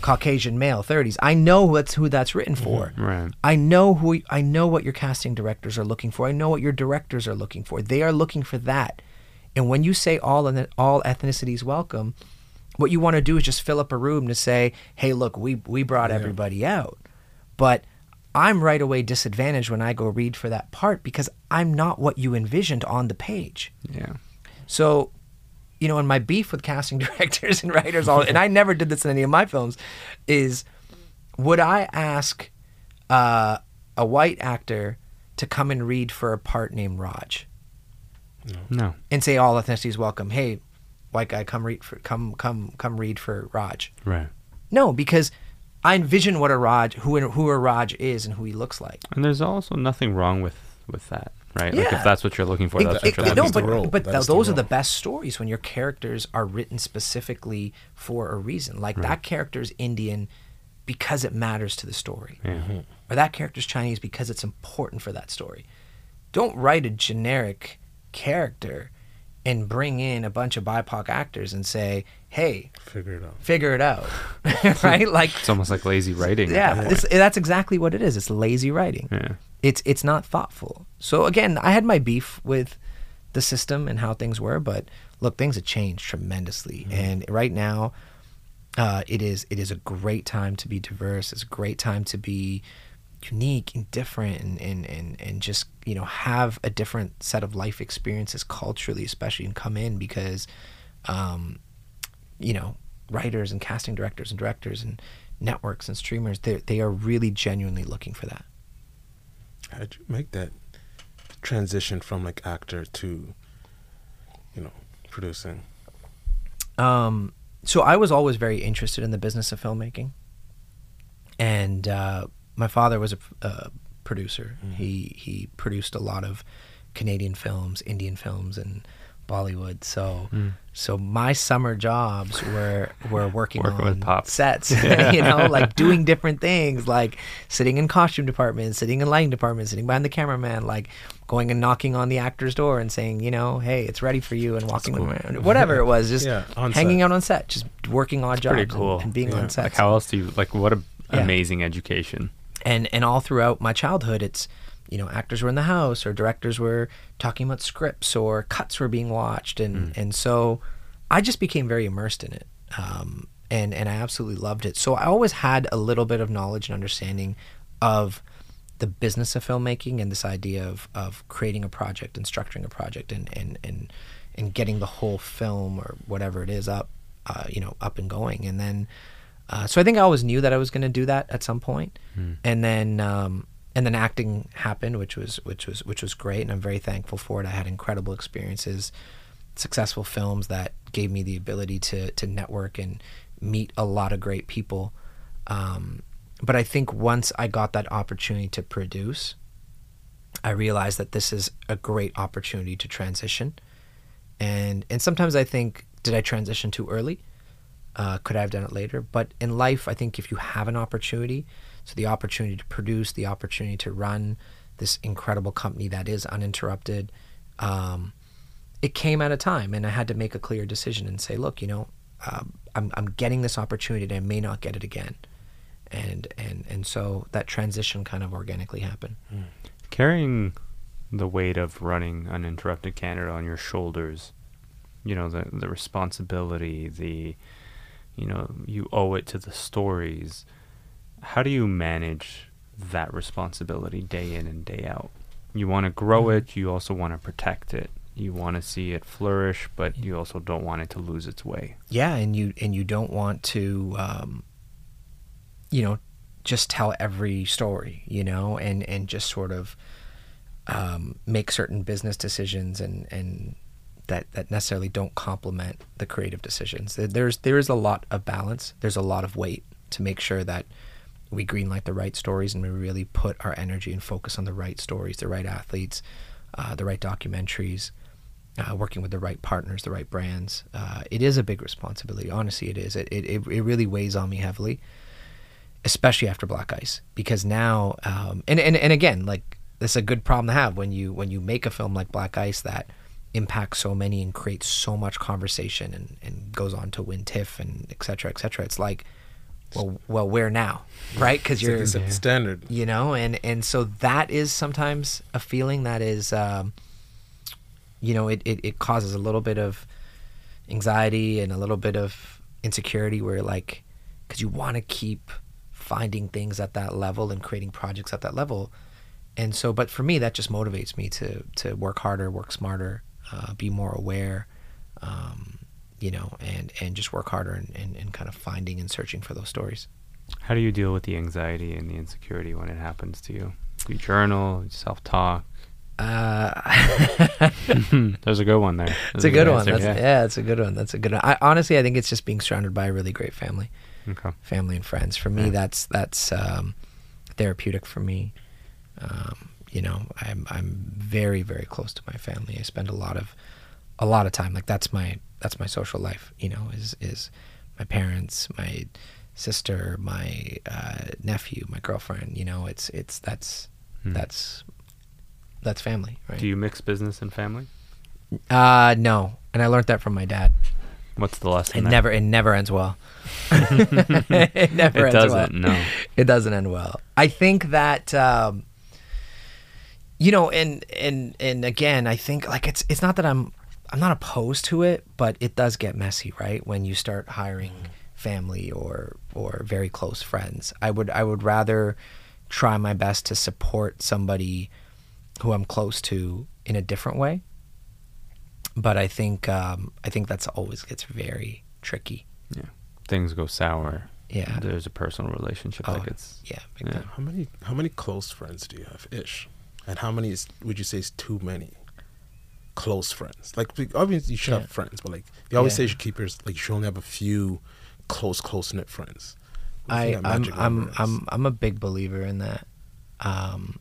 Caucasian male, 30s. I know what's who that's written mm-hmm. for. right. I know who I know what your casting directors are looking for. I know what your directors are looking for. They are looking for that. And when you say all and all ethnicities welcome, what you want to do is just fill up a room to say, "Hey, look, we we brought everybody out." But I'm right away disadvantaged when I go read for that part because I'm not what you envisioned on the page. Yeah. So, you know, and my beef with casting directors and writers, all, and I never did this in any of my films, is would I ask uh, a white actor to come and read for a part named Raj No. and say all ethnicities welcome? Hey, white guy, come read for come come come read for Raj. Right. No, because I envision what a Raj, who who a Raj is, and who he looks like. And there's also nothing wrong with with that, right? Like Yeah. if that's what you're looking for, It- that's it- what you're no, looking the but, for. role. but That th- is the those are role. the best stories when your characters are written specifically for a reason. Like that character's Indian because it matters to the story, Mm-hmm. or that character's Chinese because it's important for that story. Don't write a generic character and bring in a bunch of BIPOC actors and say, "Hey, Figure it out. figure it out," right? Like, It's almost like lazy writing. yeah, that it's, that's exactly what it is. It's lazy writing yeah. it's it's not thoughtful. So again, I had my beef with the system and how things were, but look, things have changed tremendously, and right now, uh, it is it is a great time to be diverse. It's a great time to be unique and different, and and and, and just you know have a different set of life experiences culturally, especially, and come in because, um, you know, writers and casting directors and directors and networks and streamers they they are really genuinely looking for that. How'd you make that transition from like actor to, you know, producing? um, so I was always very interested in the business of filmmaking, and uh, my father was a uh, producer. Mm-hmm. He he produced a lot of Canadian films, Indian films, and Bollywood. So mm. so my summer jobs were were working, Working with on pops. sets, you know, like doing different things, like sitting in costume department, sitting in lighting department, sitting behind the cameraman, like going and knocking on the actor's door and saying, you know, hey, it's ready for you, and walking cool. around, whatever it was, just Yeah, hanging set. out on set, just working odd jobs Pretty cool. and, and being Yeah. on set Like how else do you like what a Yeah. amazing education. And and all throughout my childhood it's you know actors were in the house or directors were talking about scripts or cuts were being watched. And and so i just became very immersed in it um, and and i absolutely loved it. So i always had a little bit of knowledge and understanding of the business of filmmaking and this idea of of creating a project and structuring a project and and and, and getting the whole film or whatever it is up uh, you know up and going. And then uh, so I think I always knew that I was going to do that at some point. and then um, and then acting happened, which was which was which was great, and I'm very thankful for it. I had incredible experiences, successful films that gave me the ability to to network and meet a lot of great people. Um, but I think once I got that opportunity to produce, I realized that this is a great opportunity to transition. And and sometimes I think, did I transition too early? Uh, could I have done it later? But in life, I think if you have an opportunity, so the opportunity to produce, the opportunity to run this incredible company that is uninterrupted, um, it came at a time, and I had to make a clear decision and say, look, you know, um, I'm I'm getting this opportunity, and I may not get it again, and and and so that transition kind of organically happened. Carrying the weight of running uninterrupted Canada on your shoulders, you know, the the responsibility, the you know, you owe it to the stories. How do you manage that responsibility day in and day out? You want to grow it, you also want to protect it. You want to see it flourish, but you also don't want it to lose its way. yeah and you and you don't want to um you know just tell every story you know and and just sort of um make certain business decisions and and that that necessarily don't complement the creative decisions there's there is a lot of balance there's a lot of weight to make sure that we greenlight the right stories and we really put our energy and focus on the right stories the right athletes uh, the right documentaries uh, working with the right partners, the right brands. Uh, it is a big responsibility. Honestly, it is. It, it, it really weighs on me heavily, especially after Black Ice, because now, um, and, and, and again, like this is a good problem to have when you when you make a film like Black Ice that impacts so many and creates so much conversation and, and goes on to win TIFF and et cetera, et cetera. It's like, well, well, where now, right? Because you're the standard. you know and and so that is sometimes a feeling that is um you know it, it, it causes a little bit of anxiety and a little bit of insecurity where like because you want to keep finding things at that level and creating projects at that level and so but for me that just motivates me to to work harder work smarter uh, be more aware um, you know and and just work harder and, and, and kind of finding and searching for those stories How do you deal with the anxiety and the insecurity when it happens to you? Do you journal, self talk? Uh, There's a good one there. it's There's a good one. answer, That's, yeah. it's a good one. That's a good one. I, honestly, I think it's just being surrounded by a really great family, Okay. family and friends. For me, Yeah. that's that's um, therapeutic for me. Um, you know, I'm I'm very very close to my family. I spend a lot of a lot of time. Like that's my that's my social life. You know, is is my parents, my sister, my uh, nephew, my girlfriend. You know, it's it's that's Hmm. that's that's family, right? Do you mix business and family? Uh, no, and I learned that from my dad. What's the lesson? It there? never it never ends well. it never It ends doesn't. well. No. It doesn't end well. I think that um, you know, and and and again, I think like it's it's not that I'm I'm not opposed to it, but it does get messy, right? When you start hiring family or or very close friends. I would I would rather try my best to support somebody who I'm close to in a different way. But I think um, I think that's always gets very tricky. Yeah. Things go sour. Yeah. There's a personal relationship Oh, that gets. yeah, Yeah. How many how many close friends do you have, ish? And how many is, would you say is too many close friends? Like obviously you should Yeah. have friends, but like you always Yeah. say you should keep yours like you should only have a few close close knit friends. I, I'm I'm? I'm I'm a big believer in that. Um,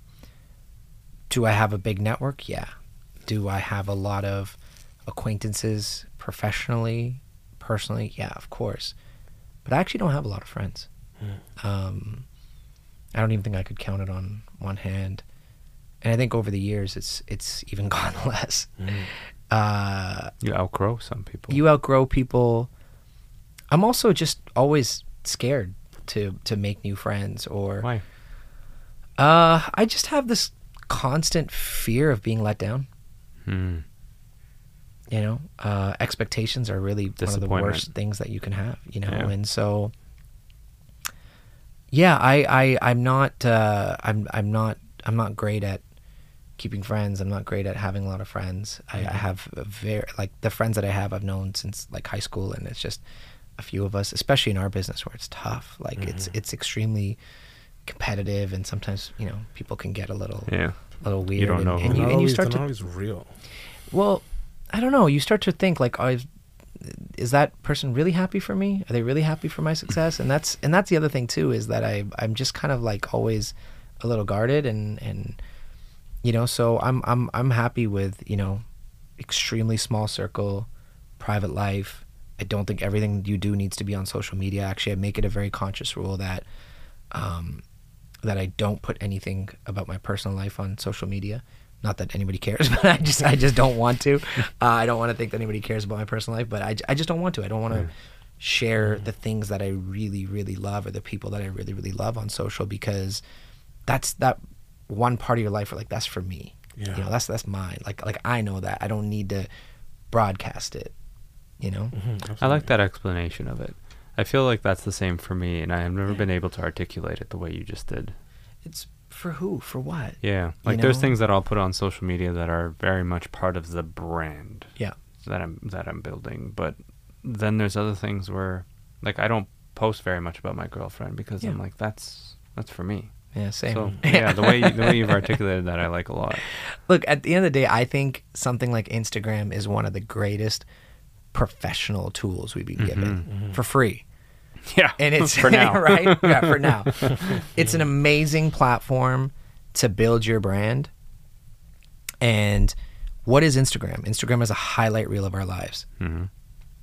do I have a big network? Yeah. Do I have a lot of acquaintances professionally, personally? Yeah, of course. But I actually don't have a lot of friends. Um, I don't even think I could count it on one hand. And I think over the years, it's it's even gone less. Uh, You outgrow some people. you outgrow people. I'm also just always scared to to make new friends or Why? uh I just have this constant fear of being let down, Hmm. you know. Uh expectations are really one of the worst things that you can have, you know. Yeah. And so yeah, I I I'm not uh I'm I'm not I'm not great at keeping friends. I'm not great at having a lot of friends. I, I mm-hmm. have a very like the friends that I have I've known since like high school, and it's just a few of us, especially in our business where it's tough. Like it's mm-hmm. it's extremely competitive, and sometimes you know people can get a little Yeah. a little weird. You don't and, know and who- you and you start to not always real. well, I don't know. You start to think like, oh, is, is that person really happy for me? Are they really happy for my success? And that's and that's the other thing too is that I I'm just kind of like always a little guarded and and you know so I'm I'm I'm happy with you know extremely small circle, private life. I don't think everything you do needs to be on social media. Actually, I make it a very conscious rule that um, that I don't put anything about my personal life on social media. Not that anybody cares, but I just I just don't want to. Uh, I don't want to think that anybody cares about my personal life, but I, I just don't want to. I don't want to share the things that I really really love or the people that I really really love on social because that's that one part of your life where like that's for me. Yeah. You know, that's that's mine. Like like I know that. I don't need to broadcast it. You know? Mm-hmm, I like that explanation of it. I feel like that's the same for me, and I have never been able to articulate it the way you just did. It's for who? For what? Yeah, You like there's things that I'll put on social media that are very much part of the brand Yeah. that I'm that I'm building, but then there's other things where, like, I don't post very much about my girlfriend because I'm like, that's that's for me. Yeah, same. So yeah, the way you, the way you've articulated that, I like a lot. Look, at the end of the day, I think something like Instagram is one of the greatest professional tools we've been given for free. Yeah, And it's for now, right? Yeah, for now. It's an amazing platform to build your brand. And what is Instagram? Instagram is a highlight reel of our lives Mhm.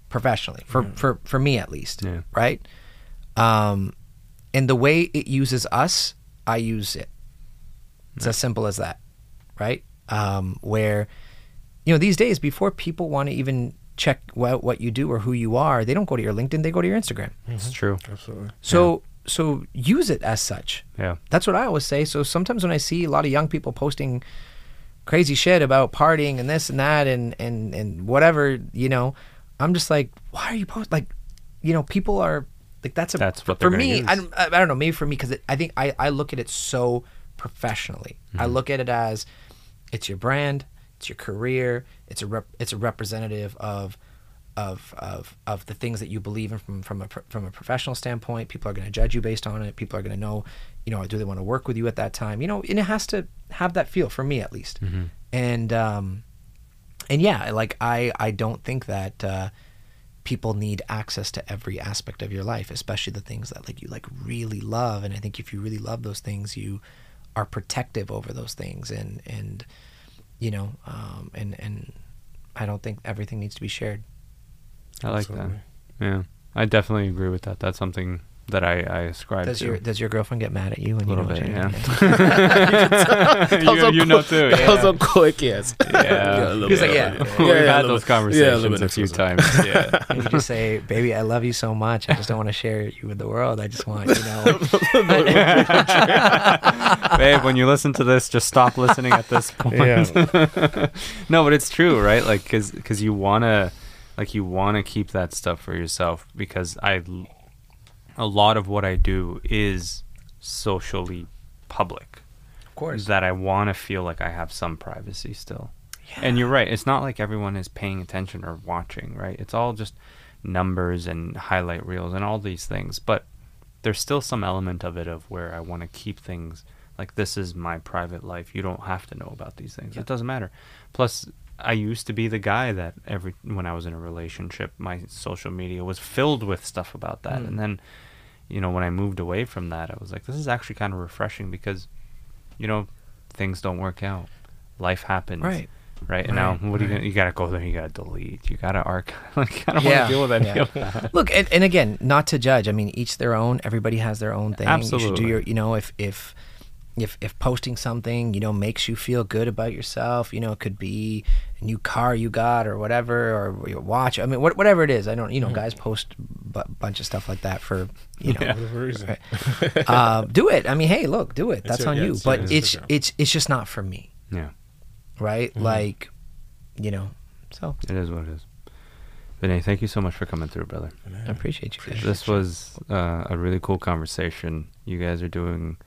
professionally, for, for, for me at least. Yeah. Right? Um, and the way it uses us, I use it. It's as simple as that, right? Um, where, you know, these days, before people want to even check what, what you do or who you are, they don't go to your LinkedIn, they go to your Instagram. It's true. Absolutely. So, so use it as such. Yeah, That's what I always say. So sometimes when I see a lot of young people posting crazy shit about partying and this and that and and and whatever, you know, I'm just like, why are you post like, you know, people are like that's a That's what for me. I don't, I don't know, maybe for me because I think I I look at it so professionally. I Mm-hmm. look at it as it's your brand, it's your career, it's a rep, it's a representative of. Of, of, of the things that you believe in from from a from a professional standpoint, people are going to judge you based on it. People are going to know, you know, do they want to work with you at that time? You know, and it has to have that feel for me at least. Mm-hmm. and um, and yeah, like I I don't think that uh, people need access to every aspect of your life, especially the things that like you like really love. And I think if you really love those things, you are protective over those things, and and you know, um, and and I don't think everything needs to be shared. I like Absolutely. that. Yeah, I definitely agree with that. That's something that I, I ascribe Does to. your does your girlfriend get mad at you when a you little know bit, what yeah. you're That you, know quick- too. That Yeah. was a quick yes. Yeah. a little He's bit, like, a yeah. We've Yeah, had a those conversations Yeah, a little a few times. Yeah. And you just say, "Baby, I love you so much. I just don't want to share you with the world. I just want, you know." Babe, when you listen to this, just stop listening at this point. Yeah. no, but it's true, right? Like, because you wanna, like, you wanna keep that stuff for yourself because I, a lot of what I do is socially public. Of course. That I want to feel like I have some privacy still. Yeah. And you're right. It's not like everyone is paying attention or watching, right? It's all just numbers and highlight reels and all these things. But there's still some element of it of where I want to keep things like this is my private life. You don't have to know about these things. Yeah. It doesn't matter. Plus, I used to be the guy that every when I was in a relationship, my social media was filled with stuff about that. Mm. And then, you know, when I moved away from that, I was like, this is actually kind of refreshing because, you know, things don't work out. Life happens Right. right? And now, Right, what are you right. gonna? You gotta go there. You gotta delete. You gotta archive. Like, I don't Yeah, want to deal with any yeah. of that. Look, and, and again, not to judge. I mean, each their own. Everybody has their own thing. You should do Absolutely. your, you know, if if if if posting something, you know, makes you feel good about yourself, you know, it could be a new car you got or whatever, or your watch. I mean, what, whatever it is. I don't, you know, Mm-hmm. guys post a bunch of stuff like that for, you know, Yeah. Whatever reason. Uh, do it. I mean, hey, look, do it. It's That's your- on yeah, you. it's your But it's Instagram. it's it's just not for me, Yeah, right? Mhm. Like, you know. So it is what it is. Vinay, thank you so much for coming through, brother. I appreciate you guys. This was uh, a really cool conversation. You guys are doing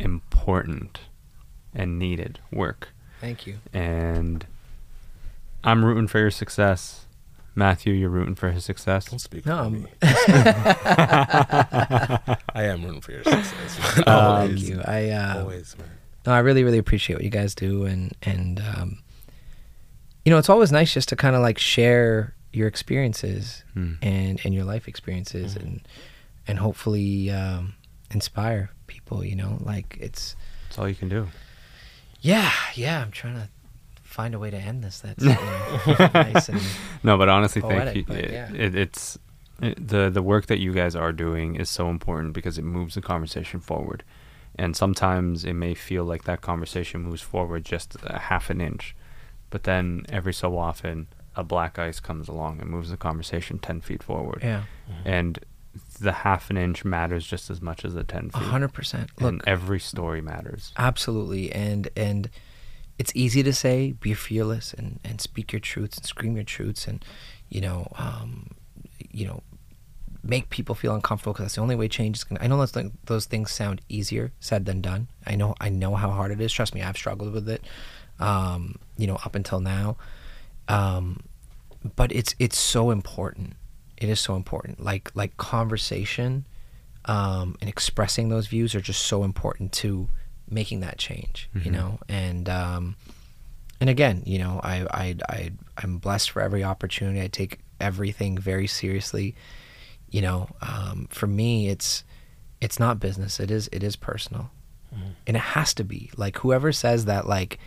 important and needed work, Thank you. and I'm rooting for your success. Matthew, you're rooting for his success. Don't speak No, for I'm- me. I am rooting for your success. man. Oh, thank you. I uh, Always, man. no, I really, really appreciate what you guys do, and and um, you know, it's always nice just to kind of like share your experiences Hmm. and and your life experiences, Mhm. and and hopefully um, inspire people. You know, like it's That's all you can do. yeah, yeah. I'm trying to find a way to end this. That's you know, nice and No, but honestly, thank you. It- yeah. it, it's it, the the work that you guys are doing is so important because it moves the conversation forward, and sometimes it may feel like that conversation moves forward just a half an inch, but then every so often a black ice comes along and moves the conversation ten feet forward, yeah, mm-hmm. and the half an inch matters just as much as the ten a feet. hundred percent. and Look, every story matters. Absolutely, and and it's easy to say be fearless and and speak your truths and scream your truths and you know um, you know make people feel uncomfortable because that's the only way change is gonna. I know those those things sound easier said than done. I know I know how hard it is. Trust me, I've struggled with it. Um, you know, up until now, um, but it's it's so important. It is so important. Like like conversation um, and expressing those views are just so important to making that change. You Mhm. know, and um, and again, you know, I I I I'm blessed for every opportunity. I take everything very seriously. You know, um, for me, it's it's not business. It is it is personal, Mhm. and it has to be. Like whoever says that, like,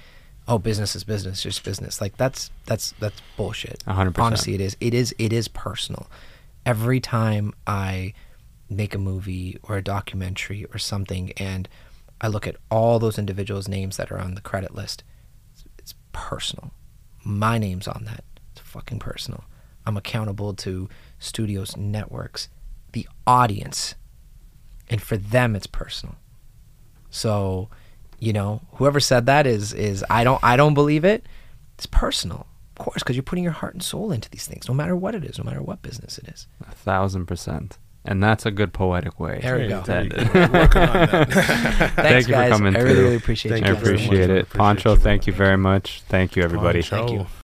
oh, business is business, just business. Like that's that's that's bullshit. Hundred percent. Honestly, it is. It is. It is personal. Every time I make a movie or a documentary or something, and I look at all those individuals' names that are on the credit list, it's, it's personal. My name's on that. It's fucking personal. I'm accountable to studios, networks, the audience, and for them, it's personal. So, you know, whoever said that is is I don't I don't believe it. It's personal, of course, because you're putting your heart and soul into these things, no matter what it is, no matter what business it is. A thousand percent. And that's a good poetic way. There we go. to There you go. Working on that. Thanks, Thank you for coming I really, through. really appreciate Thank I you you guys. very appreciate it. Appreciate Poncho, you, thank you very much. Thank you, everybody. Thank you. Poncho.